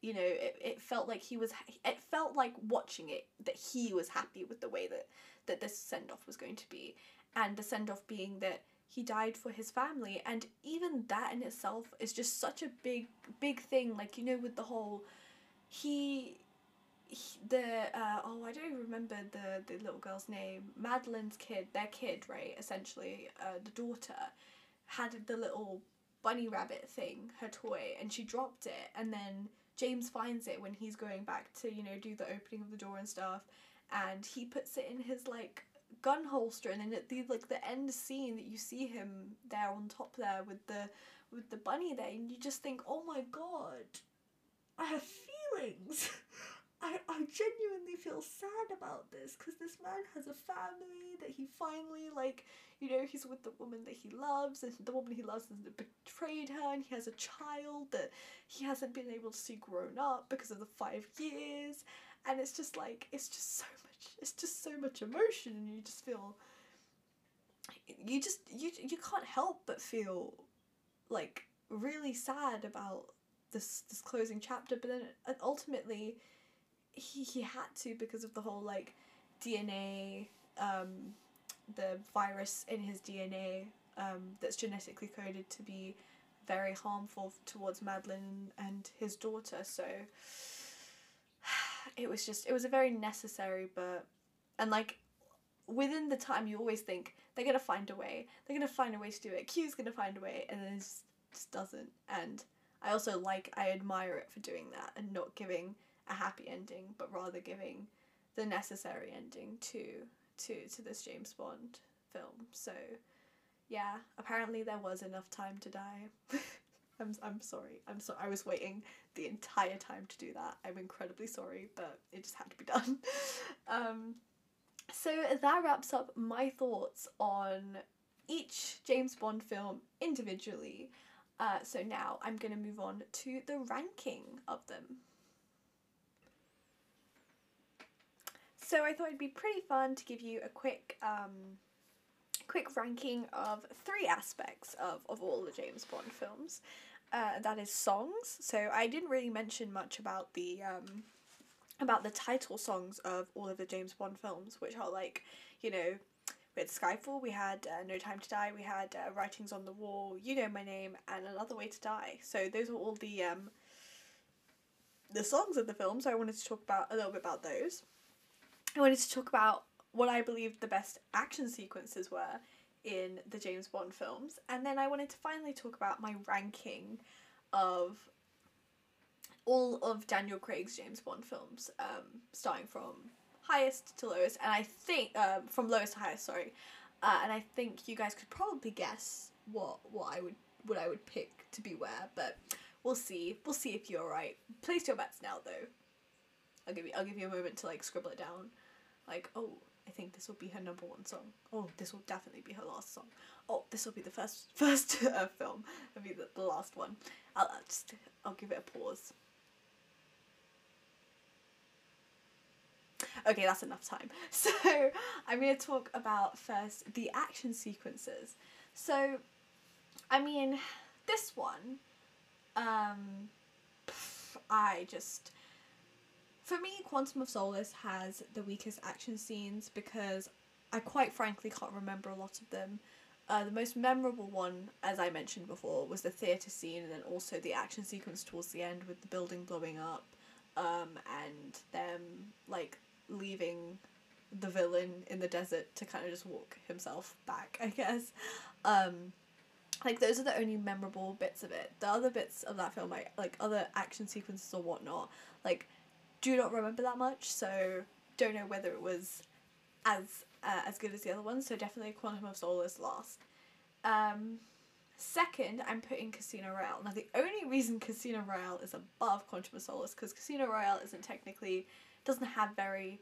A: you know it, it felt like he was it felt like watching it that he was happy with the way that that this send off was going to be, and the send off being that he died for his family and even that in itself is just such a big big thing. Like you know with the whole he, he the uh, oh I don't remember the the little girl's name. Madeleine's kid, their kid, right? Essentially, uh, the daughter had the little bunny rabbit thing, her toy, and she dropped it, and then James finds it when he's going back to you know do the opening of the door and stuff, and he puts it in his like gun holster, and then at the like the end scene that you see him there on top there with the with the bunny there, and you just think, oh my god, I have I, I genuinely feel sad about this because this man has a family that he finally like you know he's with the woman that he loves and the woman he loves has betrayed her and he has a child that he hasn't been able to see grown up because of the five years. And it's just like it's just so much it's just so much emotion and you just feel you just you you can't help but feel like really sad about this this closing chapter but then ultimately he, he had to because of the whole like DNA um, the virus in his DNA um, that's genetically coded to be very harmful towards Madeleine and his daughter. So it was just it was a very necessary but and like within the time you always think they're gonna find a way. They're gonna find a way to do it. Q's gonna find a way and then it just, just doesn't. And I also like I admire it for doing that and not giving a happy ending, but rather giving the necessary ending to to to this James Bond film. So yeah, apparently there was enough time to die. I'm I'm sorry. I'm sorry. I was waiting the entire time to do that. I'm incredibly sorry, but it just had to be done. um, so that wraps up my thoughts on each James Bond film individually. Uh, so now I'm going to move on to the ranking of them. So I thought it'd be pretty fun to give you a quick um, quick ranking of three aspects of, of all the James Bond films. Uh, that is songs. So I didn't really mention much about the um, about the title songs of all of the James Bond films, which are like, you know, with Skyfall, we had uh, No Time to Die, we had uh, Writings on the Wall, You Know My Name, and Another Way to Die. So those are all the um, the songs of the film. So I wanted to talk about a little bit about those. I wanted to talk about what I believed the best action sequences were in the James Bond films, and then I wanted to finally talk about my ranking of all of Daniel Craig's James Bond films, um, starting from highest to lowest, and I think um, from lowest to highest, sorry, uh, and I think you guys could probably guess what what I would what I would pick to be where, but we'll see. We'll see if you're right. Place your bets now, though. I'll give you I'll give you a moment to like scribble it down, like oh I think this will be her number one song. Oh, this will definitely be her last song. Oh, this will be the first first uh, film. It'll be the, the last one. I'll, I'll just I'll give it a pause. Okay, that's enough time. So I'm going to talk about first the action sequences. So, I mean, this one, um, I just for me, Quantum of Solace has the weakest action scenes because I quite frankly can't remember a lot of them. Uh, the most memorable one, as I mentioned before, was the theatre scene and then also the action sequence towards the end with the building blowing up um, and them like leaving the villain in the desert to kind of just walk himself back, I guess. Um, like those are the only memorable bits of it. The other bits of that film, like like other action sequences or whatnot, like do not remember that much, so don't know whether it was as uh, as good as the other ones. So definitely Quantum of Solace last. Um, second, I'm putting Casino Royale. Now the only reason Casino Royale is above Quantum of Solace because Casino Royale isn't technically doesn't have very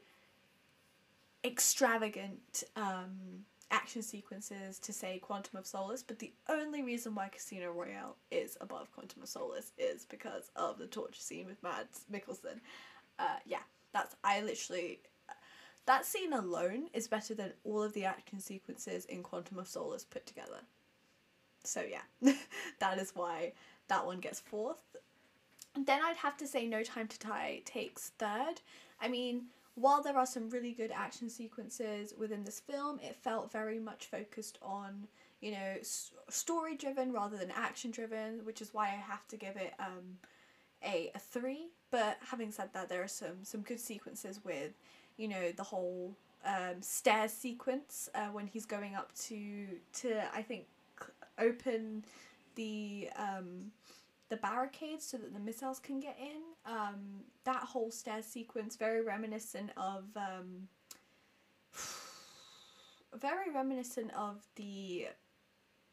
A: extravagant um, action sequences to say Quantum of Solace, but the only reason why Casino Royale is above Quantum of Solace is because of the torture scene with Mads Mikkelsen uh, yeah, that's I literally that scene alone is better than all of the action sequences in Quantum of Solace put together. So yeah, that is why that one gets fourth. Then I'd have to say No Time to Die takes third. I mean, while there are some really good action sequences within this film, it felt very much focused on, you know, story driven rather than action driven, which is why I have to give it um, a, a three. But having said that, there are some some good sequences with, you know, the whole um, stairs sequence uh, when he's going up to to I think open the um, the barricades so that the missiles can get in. Um, that whole stairs sequence very reminiscent of um, very reminiscent of the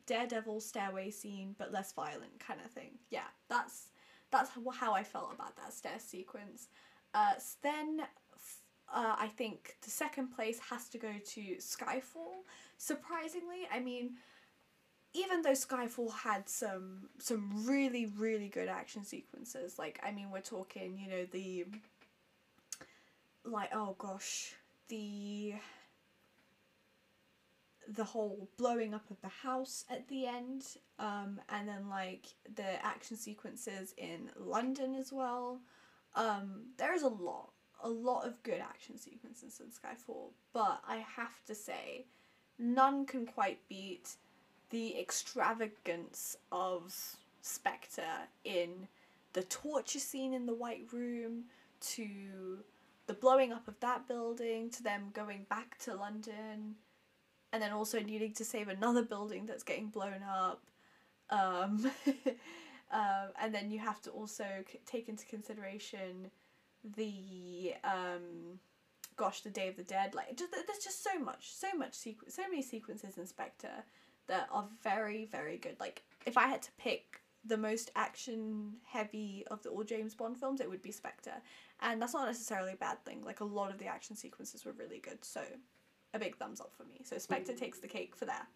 A: Daredevil stairway scene, but less violent kind of thing. Yeah, that's that's how I felt about that stair sequence. Uh, then uh, I think the second place has to go to Skyfall. Surprisingly, I mean, even though Skyfall had some some really really good action sequences, like I mean, we're talking, you know, the like oh gosh, the the whole blowing up of the house at the end, um, and then like the action sequences in London as well. Um, there is a lot, a lot of good action sequences in Skyfall, but I have to say, none can quite beat the extravagance of Spectre in the torture scene in the White Room to the blowing up of that building to them going back to London and then also needing to save another building that's getting blown up. Um, um, and then you have to also take into consideration the um, gosh, the Day of the Dead. Like, just, there's just so much, so much sequ- so many sequences in Spectre that are very, very good. Like, if I had to pick the most action heavy of the all James Bond films, it would be Spectre. And that's not necessarily a bad thing. Like a lot of the action sequences were really good, so a big thumbs up for me. So Spectre takes the cake for that.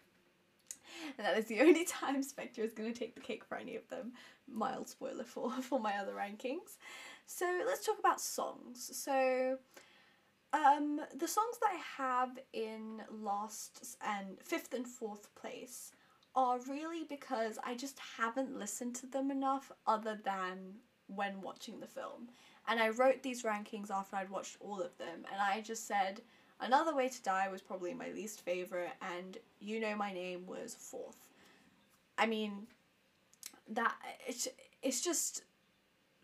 A: And that is the only time Spectre is going to take the cake for any of them. Mild spoiler for, for my other rankings. So let's talk about songs. So um, the songs that I have in last and fifth and fourth place are really because I just haven't listened to them enough other than when watching the film. And I wrote these rankings after I'd watched all of them, and I just said Another Way to Die was probably my least favorite, and You Know My Name was fourth. I mean, that it's it's just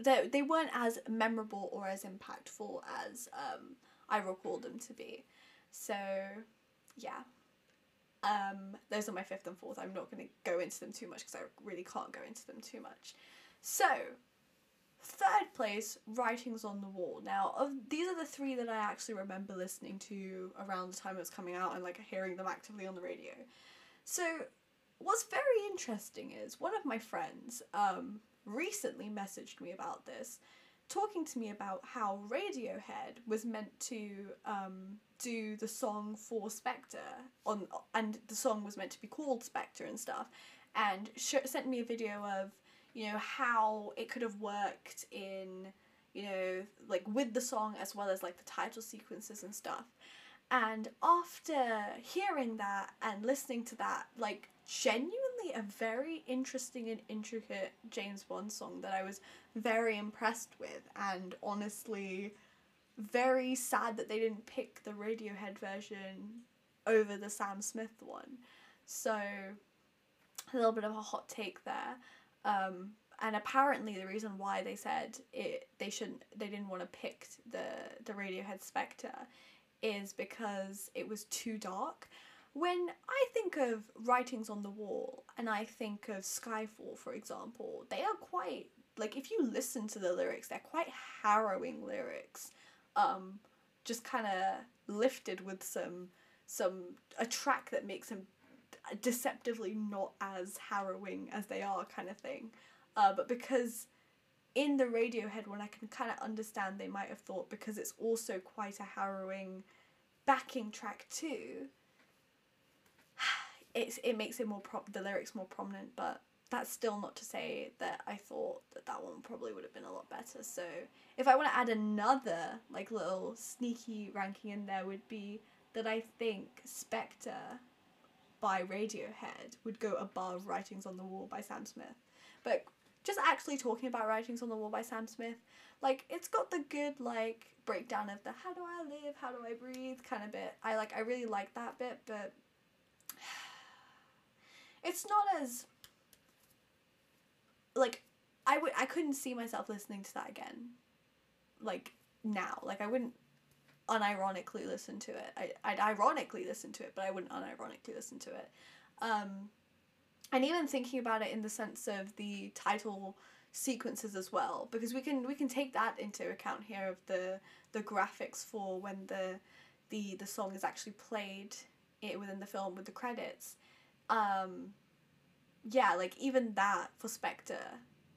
A: they they weren't as memorable or as impactful as um, I recall them to be. So, yeah. Um, those are my fifth and fourth. I'm not going to go into them too much because I really can't go into them too much. So, third place, Writings on the Wall. Now, of these are the three that I actually remember listening to around the time it was coming out and like hearing them actively on the radio. So, what's very interesting is one of my friends um, recently messaged me about this talking to me about how Radiohead was meant to um, do the song for Spectre on, and the song was meant to be called Spectre and stuff, and sh- sent me a video of you know how it could have worked in you know like with the song as well as like the title sequences and stuff. And after hearing that and listening to that, like genuinely a very interesting and intricate James Bond song that I was very impressed with and honestly very sad that they didn't pick the Radiohead version over the Sam Smith one. So a little bit of a hot take there. Um, and apparently the reason why they said it they shouldn't they didn't want to pick the the Radiohead Spectre is because it was too dark. When I think of writings on the wall and I think of Skyfall, for example, they are quite like if you listen to the lyrics, they're quite harrowing lyrics. Um, just kind of lifted with some some a track that makes them deceptively not as harrowing as they are, kind of thing. Uh, but because in the Radiohead one, I can kind of understand they might have thought because it's also quite a harrowing backing track too it's it makes it more pro- the lyrics more prominent, but that's still not to say that I thought that that one probably would have been a lot better. So if I want to add another like little sneaky ranking in there, would be that I think Spectre by Radiohead would go above Writings on the Wall by Sam Smith. But just actually talking about Writings on the Wall by Sam Smith, like it's got the good like breakdown of the how do I live, how do I breathe kind of bit. I like I really like that bit, but it's not as like I would I couldn't see myself listening to that again. Like now. Like I wouldn't unironically listen to it. I, I'd ironically listen to it, but I wouldn't unironically listen to it. Um, and even thinking about it in the sense of the title sequences as well, because we can we can take that into account here of the the graphics for when the the the song is actually played it within the film with the credits um, yeah, like even that for Spectre,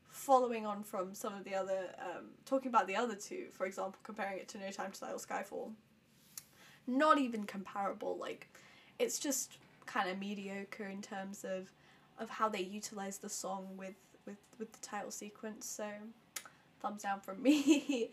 A: following on from some of the other, um, talking about the other two, for example, comparing it to No Time to Die or Skyfall, not even comparable. Like, it's just kind of mediocre in terms of of how they utilize the song with with with the title sequence. So, thumbs down from me.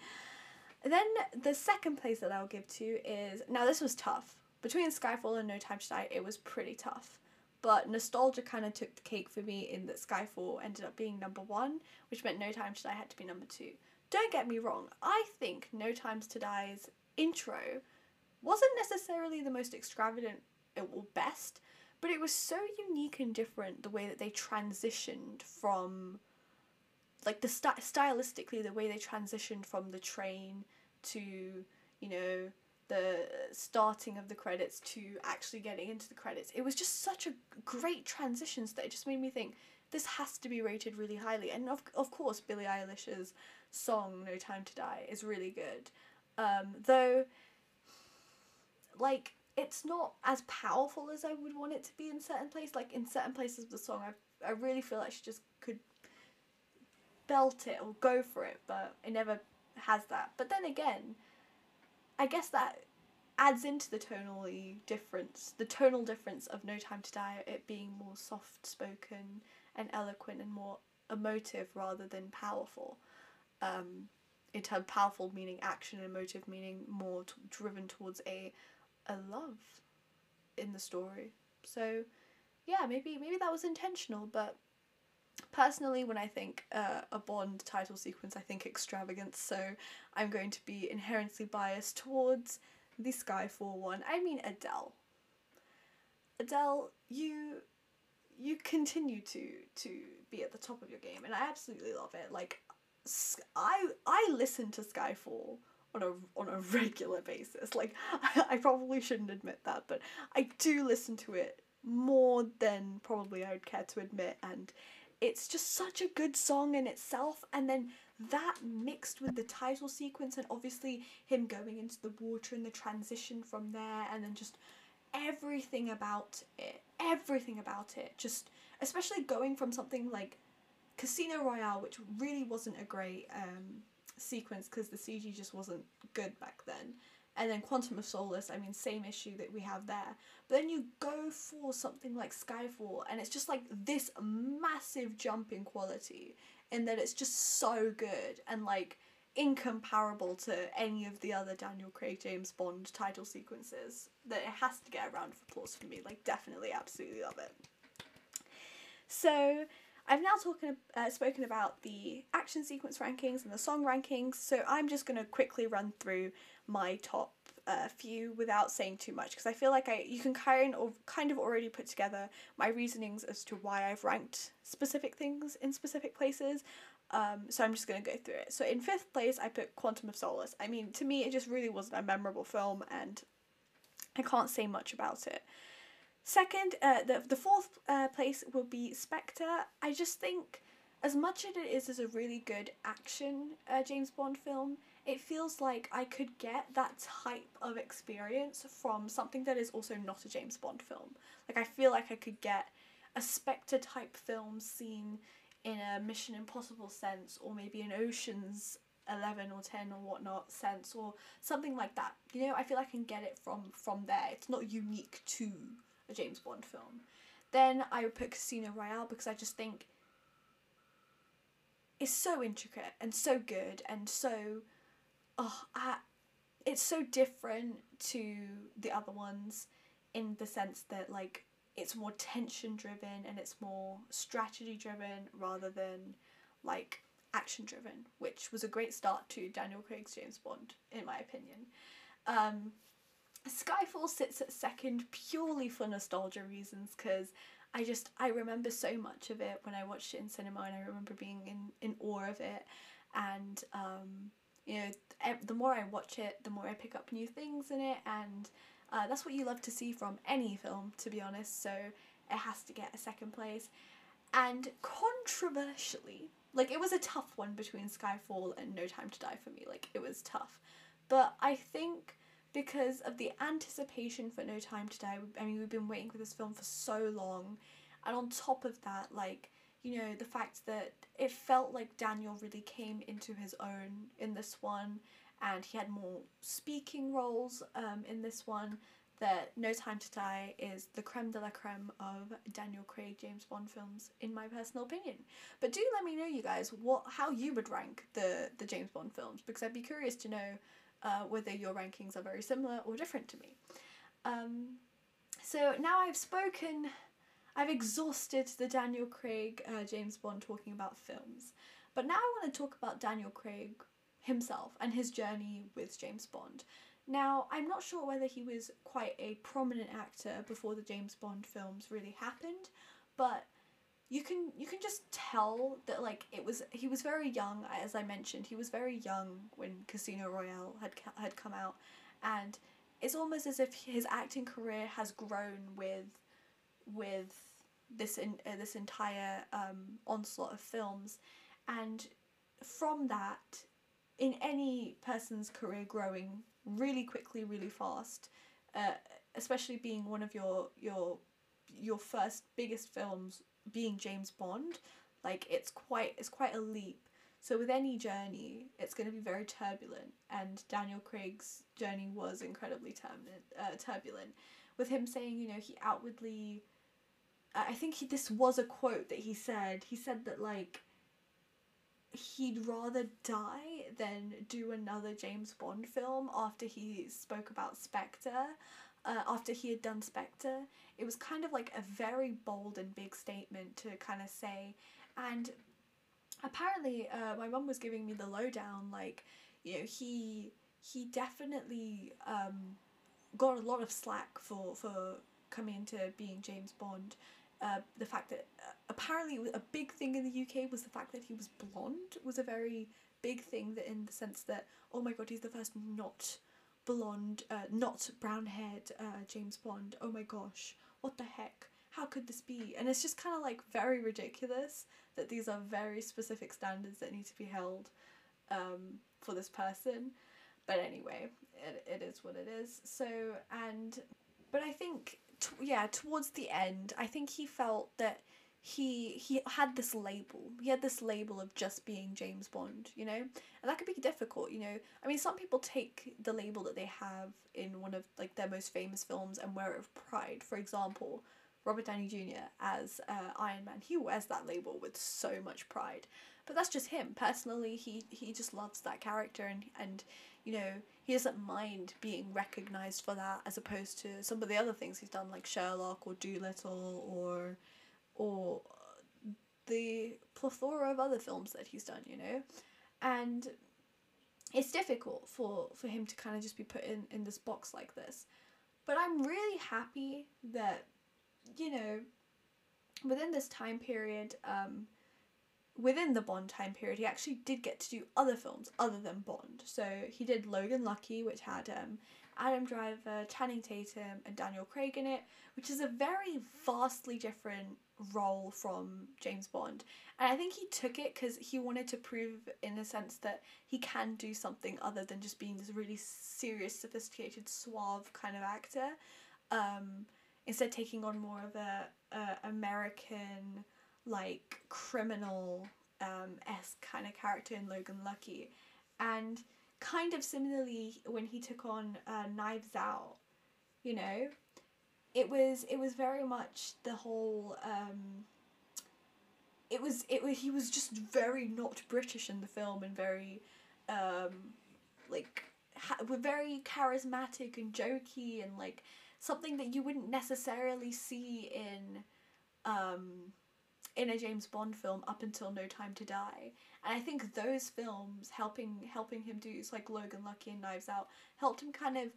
A: then the second place that I'll give to is now this was tough between Skyfall and No Time to Die. It was pretty tough but nostalgia kind of took the cake for me in that Skyfall ended up being number one, which meant No Time to Die had to be number two. Don't get me wrong, I think No Time to Die's intro wasn't necessarily the most extravagant or best, but it was so unique and different the way that they transitioned from like the st- stylistically the way they transitioned from the train to you know the starting of the credits to actually getting into the credits. It was just such a great transition that it just made me think this has to be rated really highly. And of, of course, Billie Eilish's song No Time to Die is really good. Um, though, like, it's not as powerful as I would want it to be in certain places. Like, in certain places of the song, I, I really feel like she just could belt it or go for it, but it never has that. But then again, I guess that adds into the tonally difference, the tonal difference of No Time to Die, it being more soft spoken and eloquent and more emotive rather than powerful. Um, in terms powerful meaning action, and emotive meaning more t- driven towards a a love in the story. So yeah, maybe maybe that was intentional, but personally when I think uh, a Bond title sequence, I think extravagance. So I'm going to be inherently biased towards the Skyfall one. I mean Adele. Adele, you you continue to to be at the top of your game, and I absolutely love it. Like, I I listen to Skyfall on a on a regular basis. Like, I, I probably shouldn't admit that, but I do listen to it more than probably I would care to admit, and it's just such a good song in itself. And then that mixed with the title sequence, and obviously him going into the water and the transition from there, and then just everything about it, everything about it, just especially going from something like Casino Royale, which really wasn't a great um, sequence because the CG just wasn't good back then. And then Quantum of Solace, I mean, same issue that we have there. But then you go for something like Skyfall, and it's just like this massive jump in quality, in that it's just so good and like incomparable to any of the other Daniel Craig James Bond title sequences. That it has to get a round of applause for me. Like, definitely, absolutely love it. So, I've now talking, uh, spoken about the action sequence rankings and the song rankings, so I'm just going to quickly run through my top uh, few without saying too much because I feel like I you can kind of kind of already put together my reasonings as to why I've ranked specific things in specific places. Um, so I'm just gonna go through it. So in fifth place, I put Quantum of Solace. I mean, to me, it just really wasn't a memorable film, and I can't say much about it. Second, uh, the the fourth uh, place will be Spectre. I just think, as much as it is as a really good action uh, James Bond film, it feels like I could get that type of experience from something that is also not a James Bond film. Like I feel like I could get a Spectre type film seen in a Mission Impossible sense, or maybe an Ocean's 11 or 10 or whatnot sense, or something like that. You know, I feel I can get it from from there. It's not unique to a James Bond film. Then I would put Casino Royale because I just think it's so intricate and so good and so oh, I, it's so different to the other ones in the sense that like it's more tension driven and it's more strategy driven rather than like action driven, which was a great start to Daniel Craig's James Bond, in my opinion. Um, Skyfall sits at second purely for nostalgia reasons because I just I remember so much of it when I watched it in cinema and I remember being in, in awe of it and um, the more I watch it the more I pick up new things in it and uh, that's what you love to see from any film, to be honest, so it has to get a second place. And controversially, like it was a tough one between Skyfall and No Time to Die for me, like it was tough. But I think because of the anticipation for No Time to Die, I mean, we've been waiting for this film for so long, and on top of that, like, you know, the fact that it felt like Daniel really came into his own in this one and he had more speaking roles um, in this one. That No Time to Die is the creme de la creme of Daniel Craig James Bond films, in my personal opinion. But do let me know, you guys, what how you would rank the the James Bond films because I'd be curious to know uh, whether your rankings are very similar or different to me. Um, so now I've spoken, I've exhausted the Daniel Craig uh, James Bond talking about films, but now I want to talk about Daniel Craig himself and his journey with James Bond. Now, I'm not sure whether he was quite a prominent actor before the James Bond films really happened, but you can you can just tell that like it was he was very young as I mentioned. He was very young when Casino Royale had had come out and it's almost as if his acting career has grown with with this in uh, this entire um, onslaught of films and from that in any person's career growing really quickly, really fast, uh, especially being one of your your your first biggest films being James Bond, like it's quite it's quite a leap So with any journey, it's going to be very turbulent, and Daniel Craig's journey was incredibly turbulent. Uh, turbulent, with him saying, you know, he outwardly. I think he, this was a quote that he said. He said that like. He'd rather die than do another James Bond film after he spoke about Spectre. Uh, after he had done Spectre, it was kind of like a very bold and big statement to kind of say, and apparently uh, my mum was giving me the lowdown like you know he he definitely um, got a lot of slack for for coming into being James Bond. Uh, the fact that uh, apparently a big thing in the UK was the fact that he was blonde was a very big thing that in the sense that oh my god he's the first not blonde uh, not brown haired uh, James Bond oh my gosh what the heck how could this be and it's just kind of like very ridiculous that these are very specific standards that need to be held um, for this person. But anyway, it, it is what it is. So, and, but I think, t- yeah, towards the end, I think he felt that he he had this label. He had this label of just being James Bond, you know? And that could be difficult, you know. I mean, some people take the label that they have in one of like their most famous films and wear it with pride. For example, Robert Downey Jr. as uh, Iron Man. He wears that label with so much pride. But that's just him. Personally, he, he just loves that character and, and, you know, he doesn't mind being recognised for that as opposed to some of the other things he's done like Sherlock or Dolittle or or the plethora of other films that he's done, you know? And it's difficult for, for him to kind of just be put in, in this box like this. But I'm really happy that you know, within this time period, um, within the Bond time period, he actually did get to do other films other than Bond. So he did Logan Lucky, which had um, Adam Driver, Channing Tatum, and Daniel Craig in it, which is a very vastly different role from James Bond. And I think he took it because he wanted to prove, in a sense, that he can do something other than just being this really serious, sophisticated, suave kind of actor. Um, instead taking on more of a, a American like criminal um s kind of character in Logan Lucky, and kind of similarly when he took on uh, Knives Out, you know, it was it was very much the whole. Um, it was it was he was just very not British in the film and very, um, like, ha- very charismatic and jokey and like something that you wouldn't necessarily see in um, in a James Bond film up until No Time to Die. And I think those films helping helping him do like Logan Lucky and Knives Out helped him kind of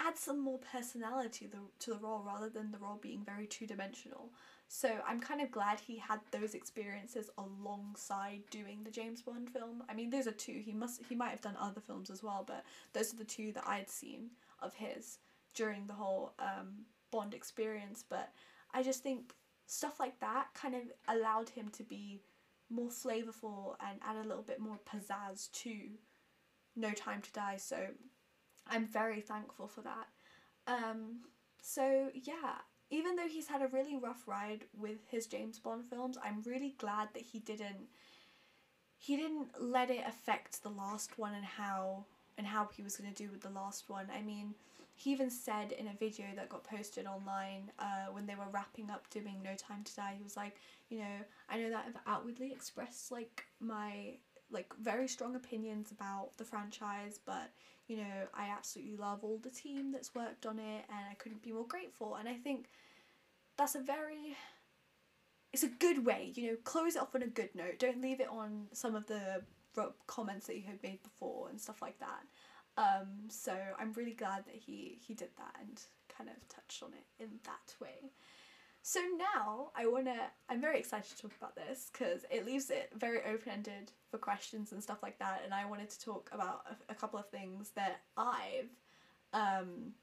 A: add some more personality to the, to the role rather than the role being very two dimensional. So I'm kind of glad he had those experiences alongside doing the James Bond film. I mean, those are two. He must he might have done other films as well, but those are the two that I'd seen of his during the whole um, Bond experience. But I just think stuff like that kind of allowed him to be more flavorful and add a little bit more pizzazz to No Time to Die. So I'm very thankful for that. Um, so yeah, even though he's had a really rough ride with his James Bond films, I'm really glad that he didn't he didn't let it affect the last one and how and how he was going to do with the last one. I mean, he even said in a video that got posted online uh, when they were wrapping up doing No Time to Die, he was like, you know, I know that I've outwardly expressed like my like very strong opinions about the franchise, but you know, I absolutely love all the team that's worked on it and I couldn't be more grateful. And I think that's a very it's a good way, you know, close it off on a good note. Don't leave it on some of the comments that you had made before and stuff like that. Um, so I'm really glad that he he did that and kind of touched on it in that way. So now I wanna I'm very excited to talk about this because it leaves it very open ended for questions and stuff like that. And I wanted to talk about a, a couple of things that I've um,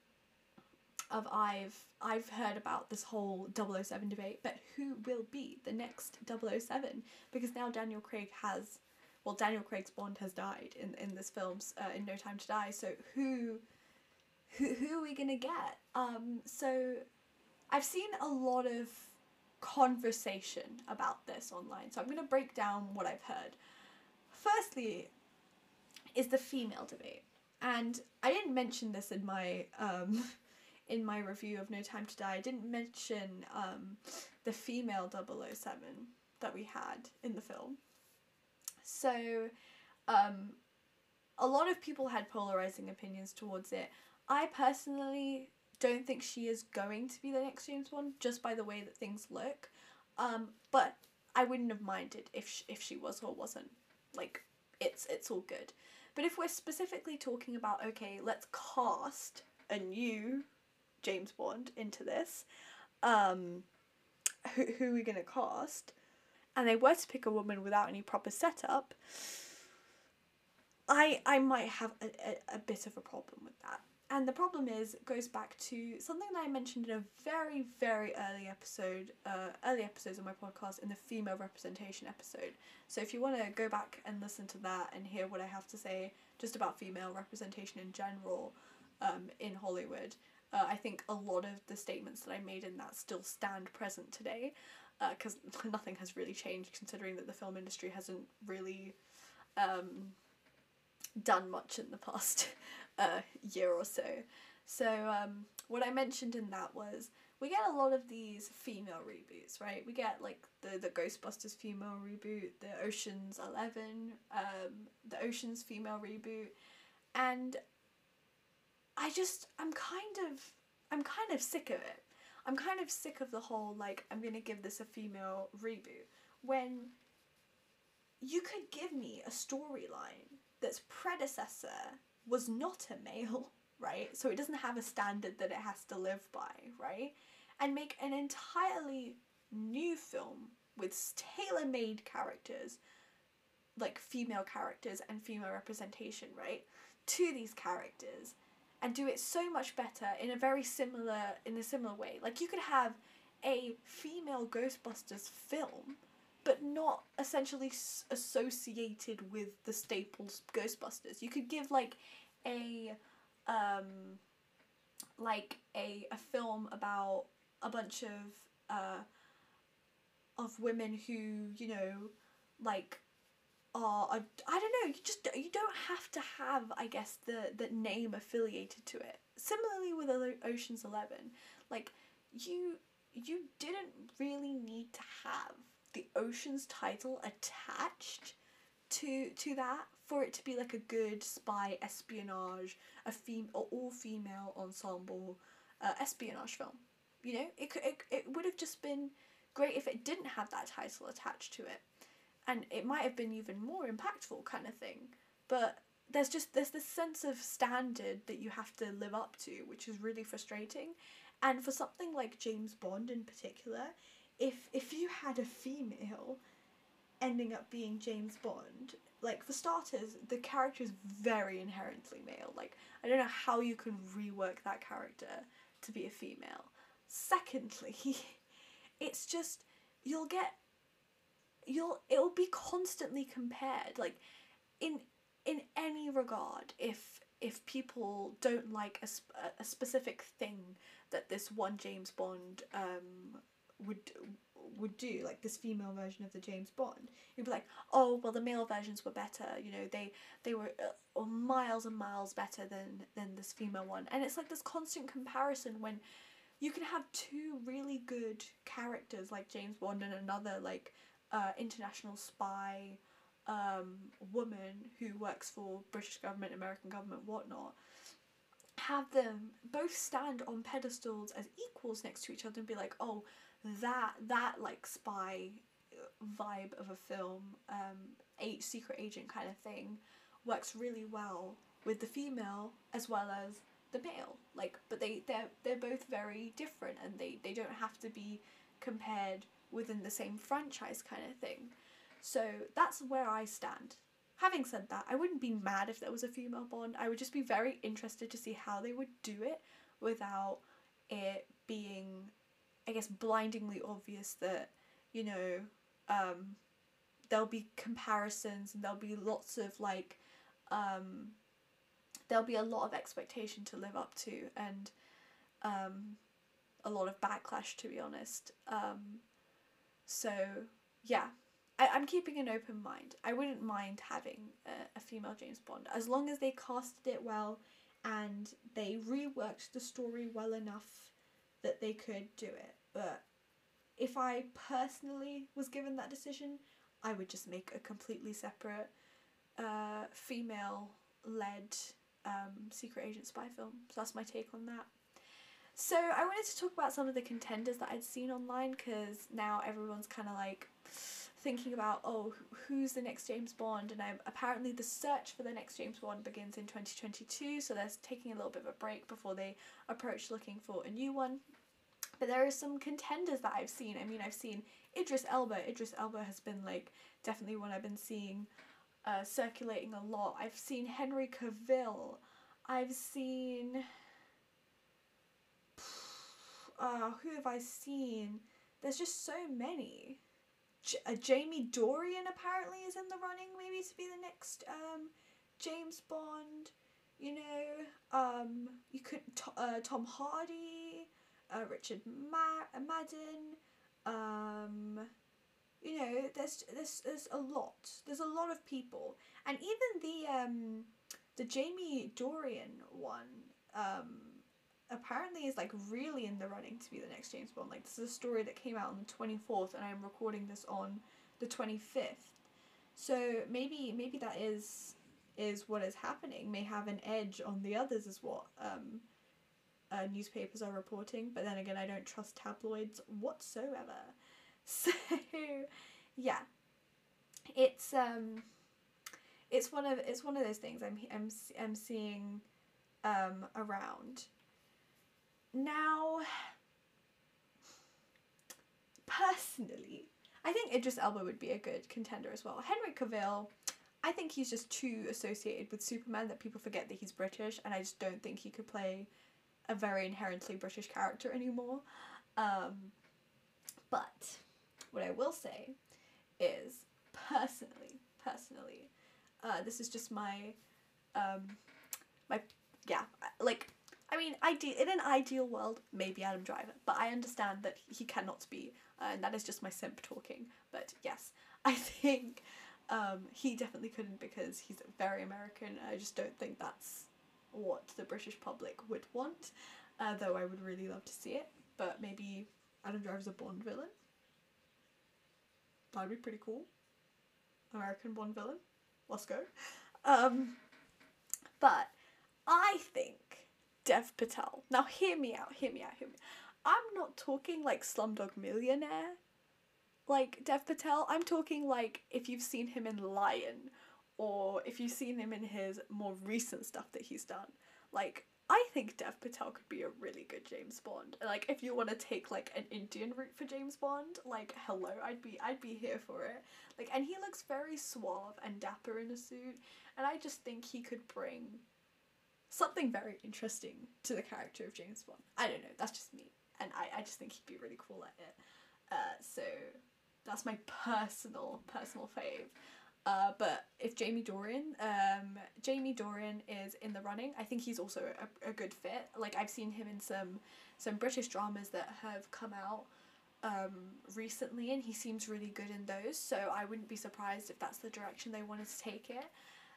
A: of I've I've heard about this whole 007 debate, but who will be the next 007? Because now Daniel Craig has well, Daniel Craig's Bond has died in in this film uh, in No Time to Die. So who who who are we gonna get? Um, so I've seen a lot of conversation about this online. So I'm gonna break down what I've heard. firstly, is the female debate, and I didn't mention this in my um, in my review of No Time to Die. I didn't mention um, the female 007 that we had in the film. So, um, a lot of people had polarizing opinions towards it. I personally don't think she is going to be the next James Bond just by the way that things look. Um, but I wouldn't have minded if she, if she was or wasn't. Like it's it's all good. But if we're specifically talking about okay, let's cast a new James Bond into this, um, who who are we gonna cast? And they were to pick a woman without any proper setup. I I might have a, a, a bit of a problem with that. And the problem is, goes back to something that I mentioned in a very, very early episode, uh, early episodes of my podcast, in the female representation episode. So if you want to go back and listen to that and hear what I have to say just about female representation in general um, in Hollywood, uh, I think a lot of the statements that I made in that still stand present today, because uh, nothing has really changed considering that the film industry hasn't really um, done much in the past uh, year or so. So um, what I mentioned in that was we get a lot of these female reboots, right? We get like the the Ghostbusters female reboot, the Ocean's Eleven, um, the Ocean's female reboot, and I just I'm kind of I'm kind of sick of it. I'm kind of sick of the whole like I'm gonna give this a female reboot when you could give me a storyline that's predecessor was not a male, right? So it doesn't have a standard that it has to live by, right? And make an entirely new film with tailor made characters, like female characters and female representation, right? To these characters and do it so much better in a very similar in a similar way. Like you could have a female Ghostbusters film but not essentially associated with the staples Ghostbusters. You could give like a um like a a film about a bunch of uh of women who, you know, like are, I don't know, you just you don't have to have I guess the the name affiliated to it. Similarly with Ocean's 11, like you you didn't really need to have the Ocean's title attached to to that for it to be like a good spy espionage, a fem or all female ensemble uh, espionage film. You know, it could it, it would have just been great if it didn't have that title attached to it, and it might have been even more impactful kind of thing. But there's just there's this sense of standard that you have to live up to, which is really frustrating. And for something like James Bond in particular, if if you had a female ending up being James Bond, like for starters, the character is very inherently male. Like I don't know how you can rework that character to be a female. Secondly, it's just you'll get you'll it'll be constantly compared like in in any regard if if people don't like a, a specific thing that this one James Bond um would would do like this female version of the James Bond. You'd be like oh well the male versions were better you know they they were uh, miles and miles better than than this female one. And it's like this constant comparison when you can have two really good characters like James Bond and another like uh, international spy um, woman who works for British government American government whatnot have them both stand on pedestals as equals next to each other and be like oh that that like spy uh, vibe of a film, um, a secret agent kind of thing, works really well with the female as well as the male. Like, but they they're they're both very different, and they they don't have to be compared within the same franchise kind of thing. So that's where I stand. Having said that, I wouldn't be mad if there was a female Bond. I would just be very interested to see how they would do it without it being I guess blindingly obvious that you know um, there'll be comparisons and there'll be lots of like um, there'll be a lot of expectation to live up to and um, a lot of backlash to be honest um, so yeah I, I'm keeping an open mind. I wouldn't mind having a, a female James Bond as long as they casted it well and they reworked the story well enough that they could do it. But if I personally was given that decision, I would just make a completely separate uh, female led um, secret agent spy film. So that's my take on that. So I wanted to talk about some of the contenders that I'd seen online because now everyone's kind of like thinking about oh who's the next James Bond? And I'm apparently the search for the next James Bond begins in 2022 so they're taking a little bit of a break before they approach looking for a new one. But there are some contenders that I've seen. I mean I've seen Idris Elba. Idris Elba has been like definitely one I've been seeing uh, circulating a lot. I've seen Henry Cavill. I've seen uh, who have I seen there's just so many J- uh, Jamie Dornan apparently is in the running, maybe to be the next um, James Bond. You know, um, you could uh, Tom Hardy, uh, Richard Ma- Madden. Um, you know, there's there's there's a lot. There's a lot of people, and even the um, the Jamie Dornan one. Um, apparently is like really in the running to be the next James Bond. Like this is a story that came out on the twenty fourth, and I'm recording this on the twenty fifth. So maybe maybe that is is what is happening. May have an edge on the others, is what um, uh, newspapers are reporting. But then again, I don't trust tabloids whatsoever. So yeah, it's um, it's one of it's one of those things I'm I'm I'm seeing um around now, personally, I think Idris Elba would be a good contender as well. Henry Cavill, I think he's just too associated with Superman that people forget that he's British, and I just don't think he could play a very inherently British character anymore. Um, but what I will say is, personally, personally, uh, this is just my, um, my, yeah, like I mean, ideal in an ideal world, maybe Adam Driver, but I understand that he cannot be, uh, and that is just my simp talking. But yes, I think um, he definitely couldn't because he's very American. I just don't think that's what the British public would want, uh, though I would really love to see it. But maybe Adam Driver's a Bond villain. That'd be pretty cool. American Bond villain. Let's go. Um, but I think Dev Patel. Now, hear me out, hear me out, hear me. I'm not talking like Slumdog Millionaire, like Dev Patel. I'm talking like if you've seen him in Lion, or if you've seen him in his more recent stuff that he's done. Like, I think Dev Patel could be a really good James Bond. Like, if you want to take like an Indian route for James Bond, like, hello, I'd be I'd be here for it. Like, and he looks very suave and dapper in a suit, and I just think he could bring something very interesting to the character of James Bond. I don't know, that's just me. And I, I just think he'd be really cool at it. Uh, so that's my personal, personal fave. Uh, but if Jamie Dornan, um, Jamie Dornan is in the running, I think he's also a, a good fit. Like I've seen him in some some British dramas that have come out um, recently, and he seems really good in those. So I wouldn't be surprised if that's the direction they wanted to take it.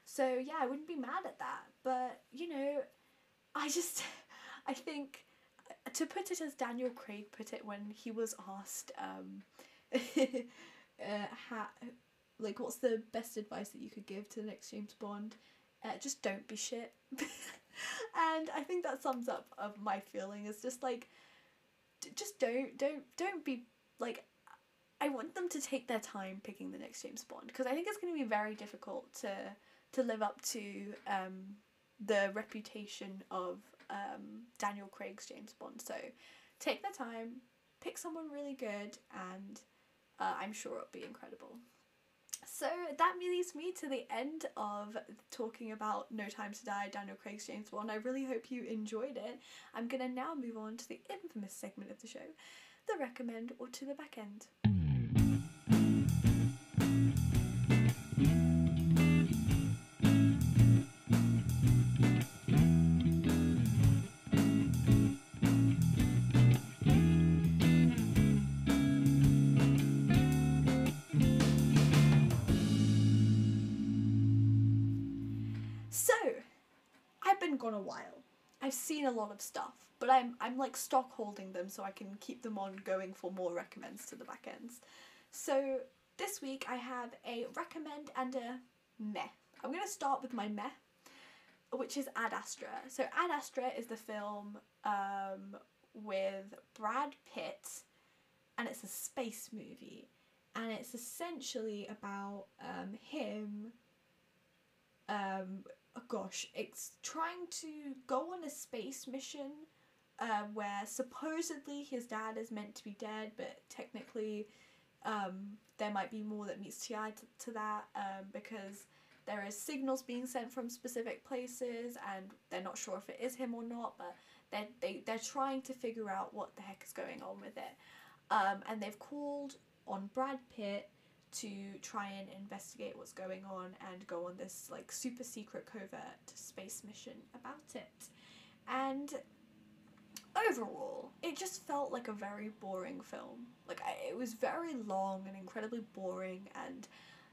A: So yeah, I wouldn't be mad at that. But you know, I just I think to put it as Daniel Craig put it when he was asked um uh, ha- like what's the best advice that you could give to the next James Bond? Uh, just don't be shit. and I think that sums up of my feeling is just like d- just don't don't don't be like I want them to take their time picking the next James Bond because I think it's going to be very difficult to to live up to um, the reputation of um, Daniel Craig's James Bond. So take the time, pick someone really good, and uh, I'm sure it'll be incredible. So that leads me to the end of talking about No Time to Die, Daniel Craig's James Bond. I really hope you enjoyed it. I'm gonna now move on to the infamous segment of the show, the recommend or to the back end. I've seen a lot of stuff, but I'm I'm like stock holding them so I can keep them on going for more recommends to the back ends. So this week I have a recommend and a meh. I'm gonna start with my meh, which is Ad Astra. So Ad Astra is the film um, with Brad Pitt, and it's a space movie, and it's essentially about um, him. Um, gosh, it's trying to go on a space mission uh, where supposedly his dad is meant to be dead, but technically um, there might be more that meets the eye to, to that um, because there is signals being sent from specific places and they're not sure if it is him or not, but they're, they, they're trying to figure out what the heck is going on with it. Um, and they've called on Brad Pitt to try and investigate what's going on and go on this like super secret covert space mission about it. And overall, it just felt like a very boring film. Like I, it was very long and incredibly boring and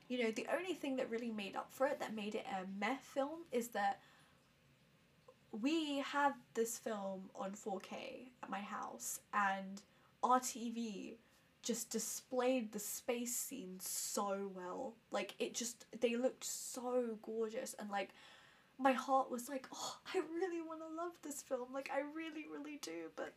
A: you know, the only thing that really made up for it that made it a meh film is that we had this film on 4K at my house and our TV just displayed the space scene so well. Like it just they looked so gorgeous and like my heart was like, "Oh, I really want to love this film. Like I really really do." But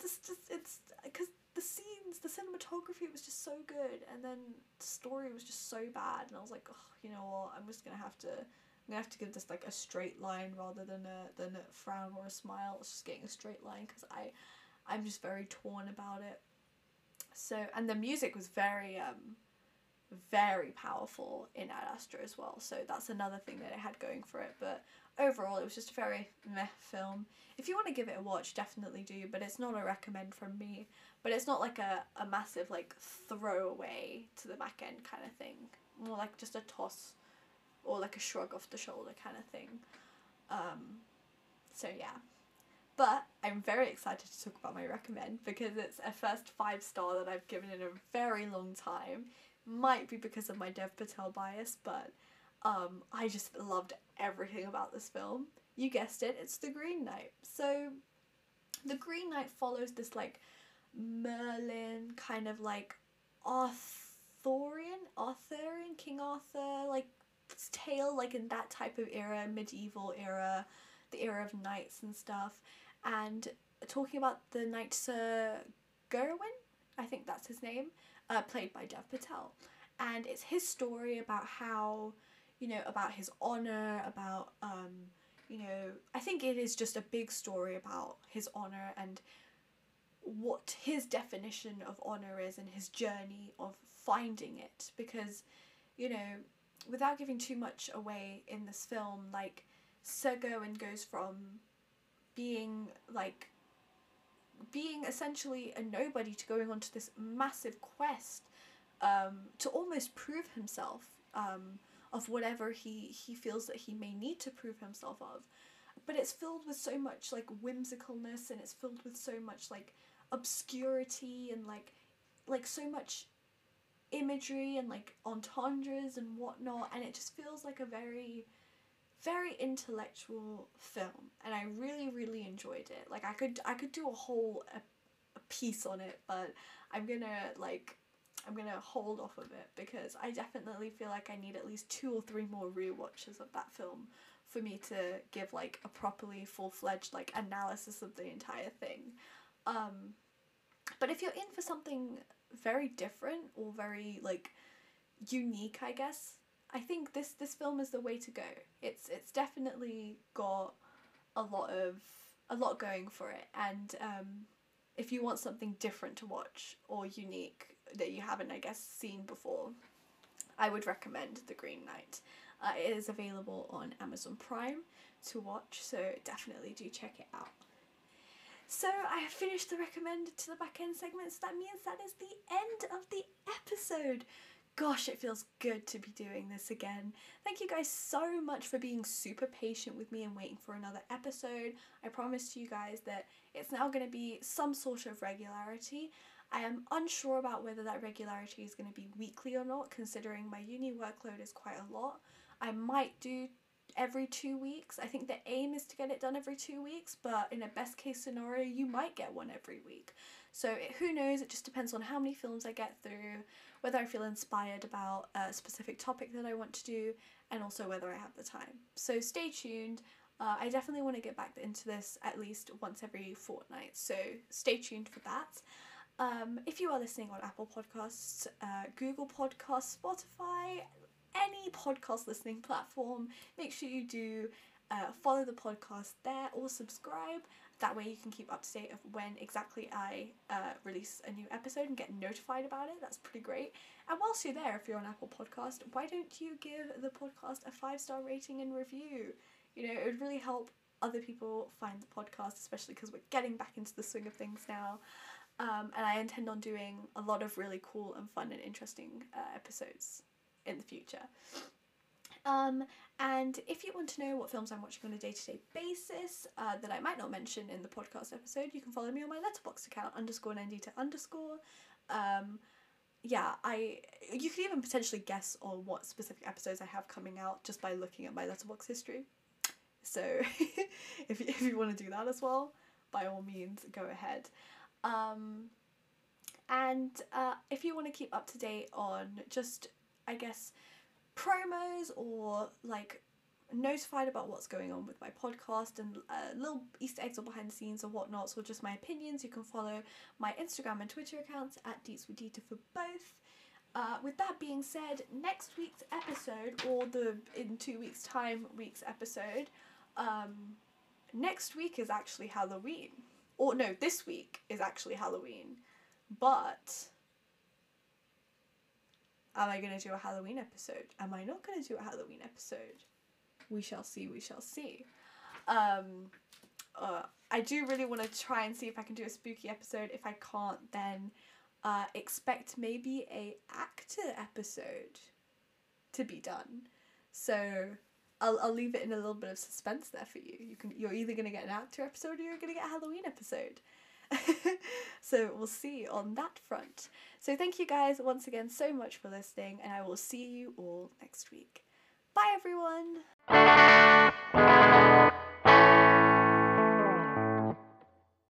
A: this just it's cuz the scenes, the cinematography was just so good and then the story was just so bad and I was like, "Oh, you know what? I'm just going to have to I'm gonna have to give this like a straight line rather than a than a frown or a smile. It's just getting a straight line because I, I'm just very torn about it. So and the music was very um, very powerful in Ad Astra as well. So that's another thing that it had going for it. But overall, it was just a very meh film. If you want to give it a watch, definitely do. But it's not a recommend from me. But it's not like a, a massive like throwaway to the back end kind of thing. More like just a toss or like a shrug off the shoulder kind of thing. Um, so yeah. But I'm very excited to talk about my recommend because it's a first five star that I've given in a very long time. Might be because of my Dev Patel bias, but um, I just loved everything about this film. You guessed it, it's The Green Knight. So, The Green Knight follows this like Merlin kind of like Arthurian, Arthurian, King Arthur, like tale like in that type of era, medieval era, the era of knights and stuff, and talking about the knight Sir Gerwin, I think that's his name, uh, played by Dev Patel, and it's his story about how, you know, about his honor, about um, you know, I think it is just a big story about his honor and what his definition of honor is and his journey of finding it. Because you know without giving too much away in this film, like Sir Gawain goes from being like being essentially a nobody to going on to this massive quest um, to almost prove himself um, of whatever he, he feels that he may need to prove himself of. But it's filled with so much like whimsicalness and it's filled with so much like obscurity and like like so much imagery and like entendres and whatnot, and it just feels like a very, very intellectual film, and I really really enjoyed it. Like I could I could do a whole a, a piece on it, but I'm gonna like I'm gonna hold off of it because I definitely feel like I need at least two or three more re-watches of that film for me to give like a properly full-fledged like analysis of the entire thing. Um, but if you're in for something very different or very like unique, I guess. I think this this film is the way to go. It's it's definitely got a lot of a lot going for it, and um, if you want something different to watch or unique that you haven't, I guess, seen before, I would recommend The Green Knight. Uh, it is available on Amazon Prime to watch, so definitely do check it out. So I have finished the recommended to the back end segment, so that means that is the end of the episode. Gosh, it feels good to be doing this again. Thank you guys so much for being super patient with me and waiting for another episode. I promised to you guys that it's now going to be some sort of regularity. I am unsure about whether that regularity is going to be weekly or not, considering my uni workload is quite a lot. I might do every two weeks. I think the aim is to get it done every two weeks, but in a best case scenario, you might get one every week. So it, who knows? It just depends on how many films I get through, whether I feel inspired about a specific topic that I want to do, and also whether I have the time. So stay tuned. Uh, I definitely want to get back into this at least once every fortnight, so stay tuned for that. Um, if you are listening on Apple Podcasts, uh, Google Podcasts, Spotify, any podcast listening platform, make sure you do uh, follow the podcast there or subscribe. That way you can keep up to date of when exactly I uh, release a new episode and get notified about it. That's pretty great. And whilst you're there, if you're on Apple Podcast, why don't you give the podcast a five star rating and review? You know, it would really help other people find the podcast, especially because we're getting back into the swing of things now. Um, and I intend on doing a lot of really cool and fun and interesting uh, episodes in the future. Um, and if you want to know what films I'm watching on a day to day basis uh, that I might not mention in the podcast episode, you can follow me on my Letterboxd account underscore Nandita underscore. Um, yeah, I you could even potentially guess on what specific episodes I have coming out just by looking at my Letterboxd history. So if if you want to do that as well, by all means, go ahead. Um, and uh, if you want to keep up to date on just I guess, promos or like notified about what's going on with my podcast and uh, little Easter eggs or behind the scenes or whatnot, or just my opinions, you can follow my Instagram and Twitter accounts at Deets with Dita for both. Uh, with that being said, next week's episode, or the in two weeks' time week's episode, um, next week is actually Halloween. Or no, this week is actually Halloween. But Am I going to do a Halloween episode? Am I not going to do a Halloween episode? We shall see, we shall see. Um, uh, I do really want to try and see if I can do a spooky episode. If I can't, then uh, expect maybe a actor episode to be done. So I'll, I'll leave it in a little bit of suspense there for you. You can you're either gonna get an actor episode or you're gonna get a Halloween episode. so we'll see on that front. So thank you guys once again so much for listening, and I will see you all next week. Bye, everyone!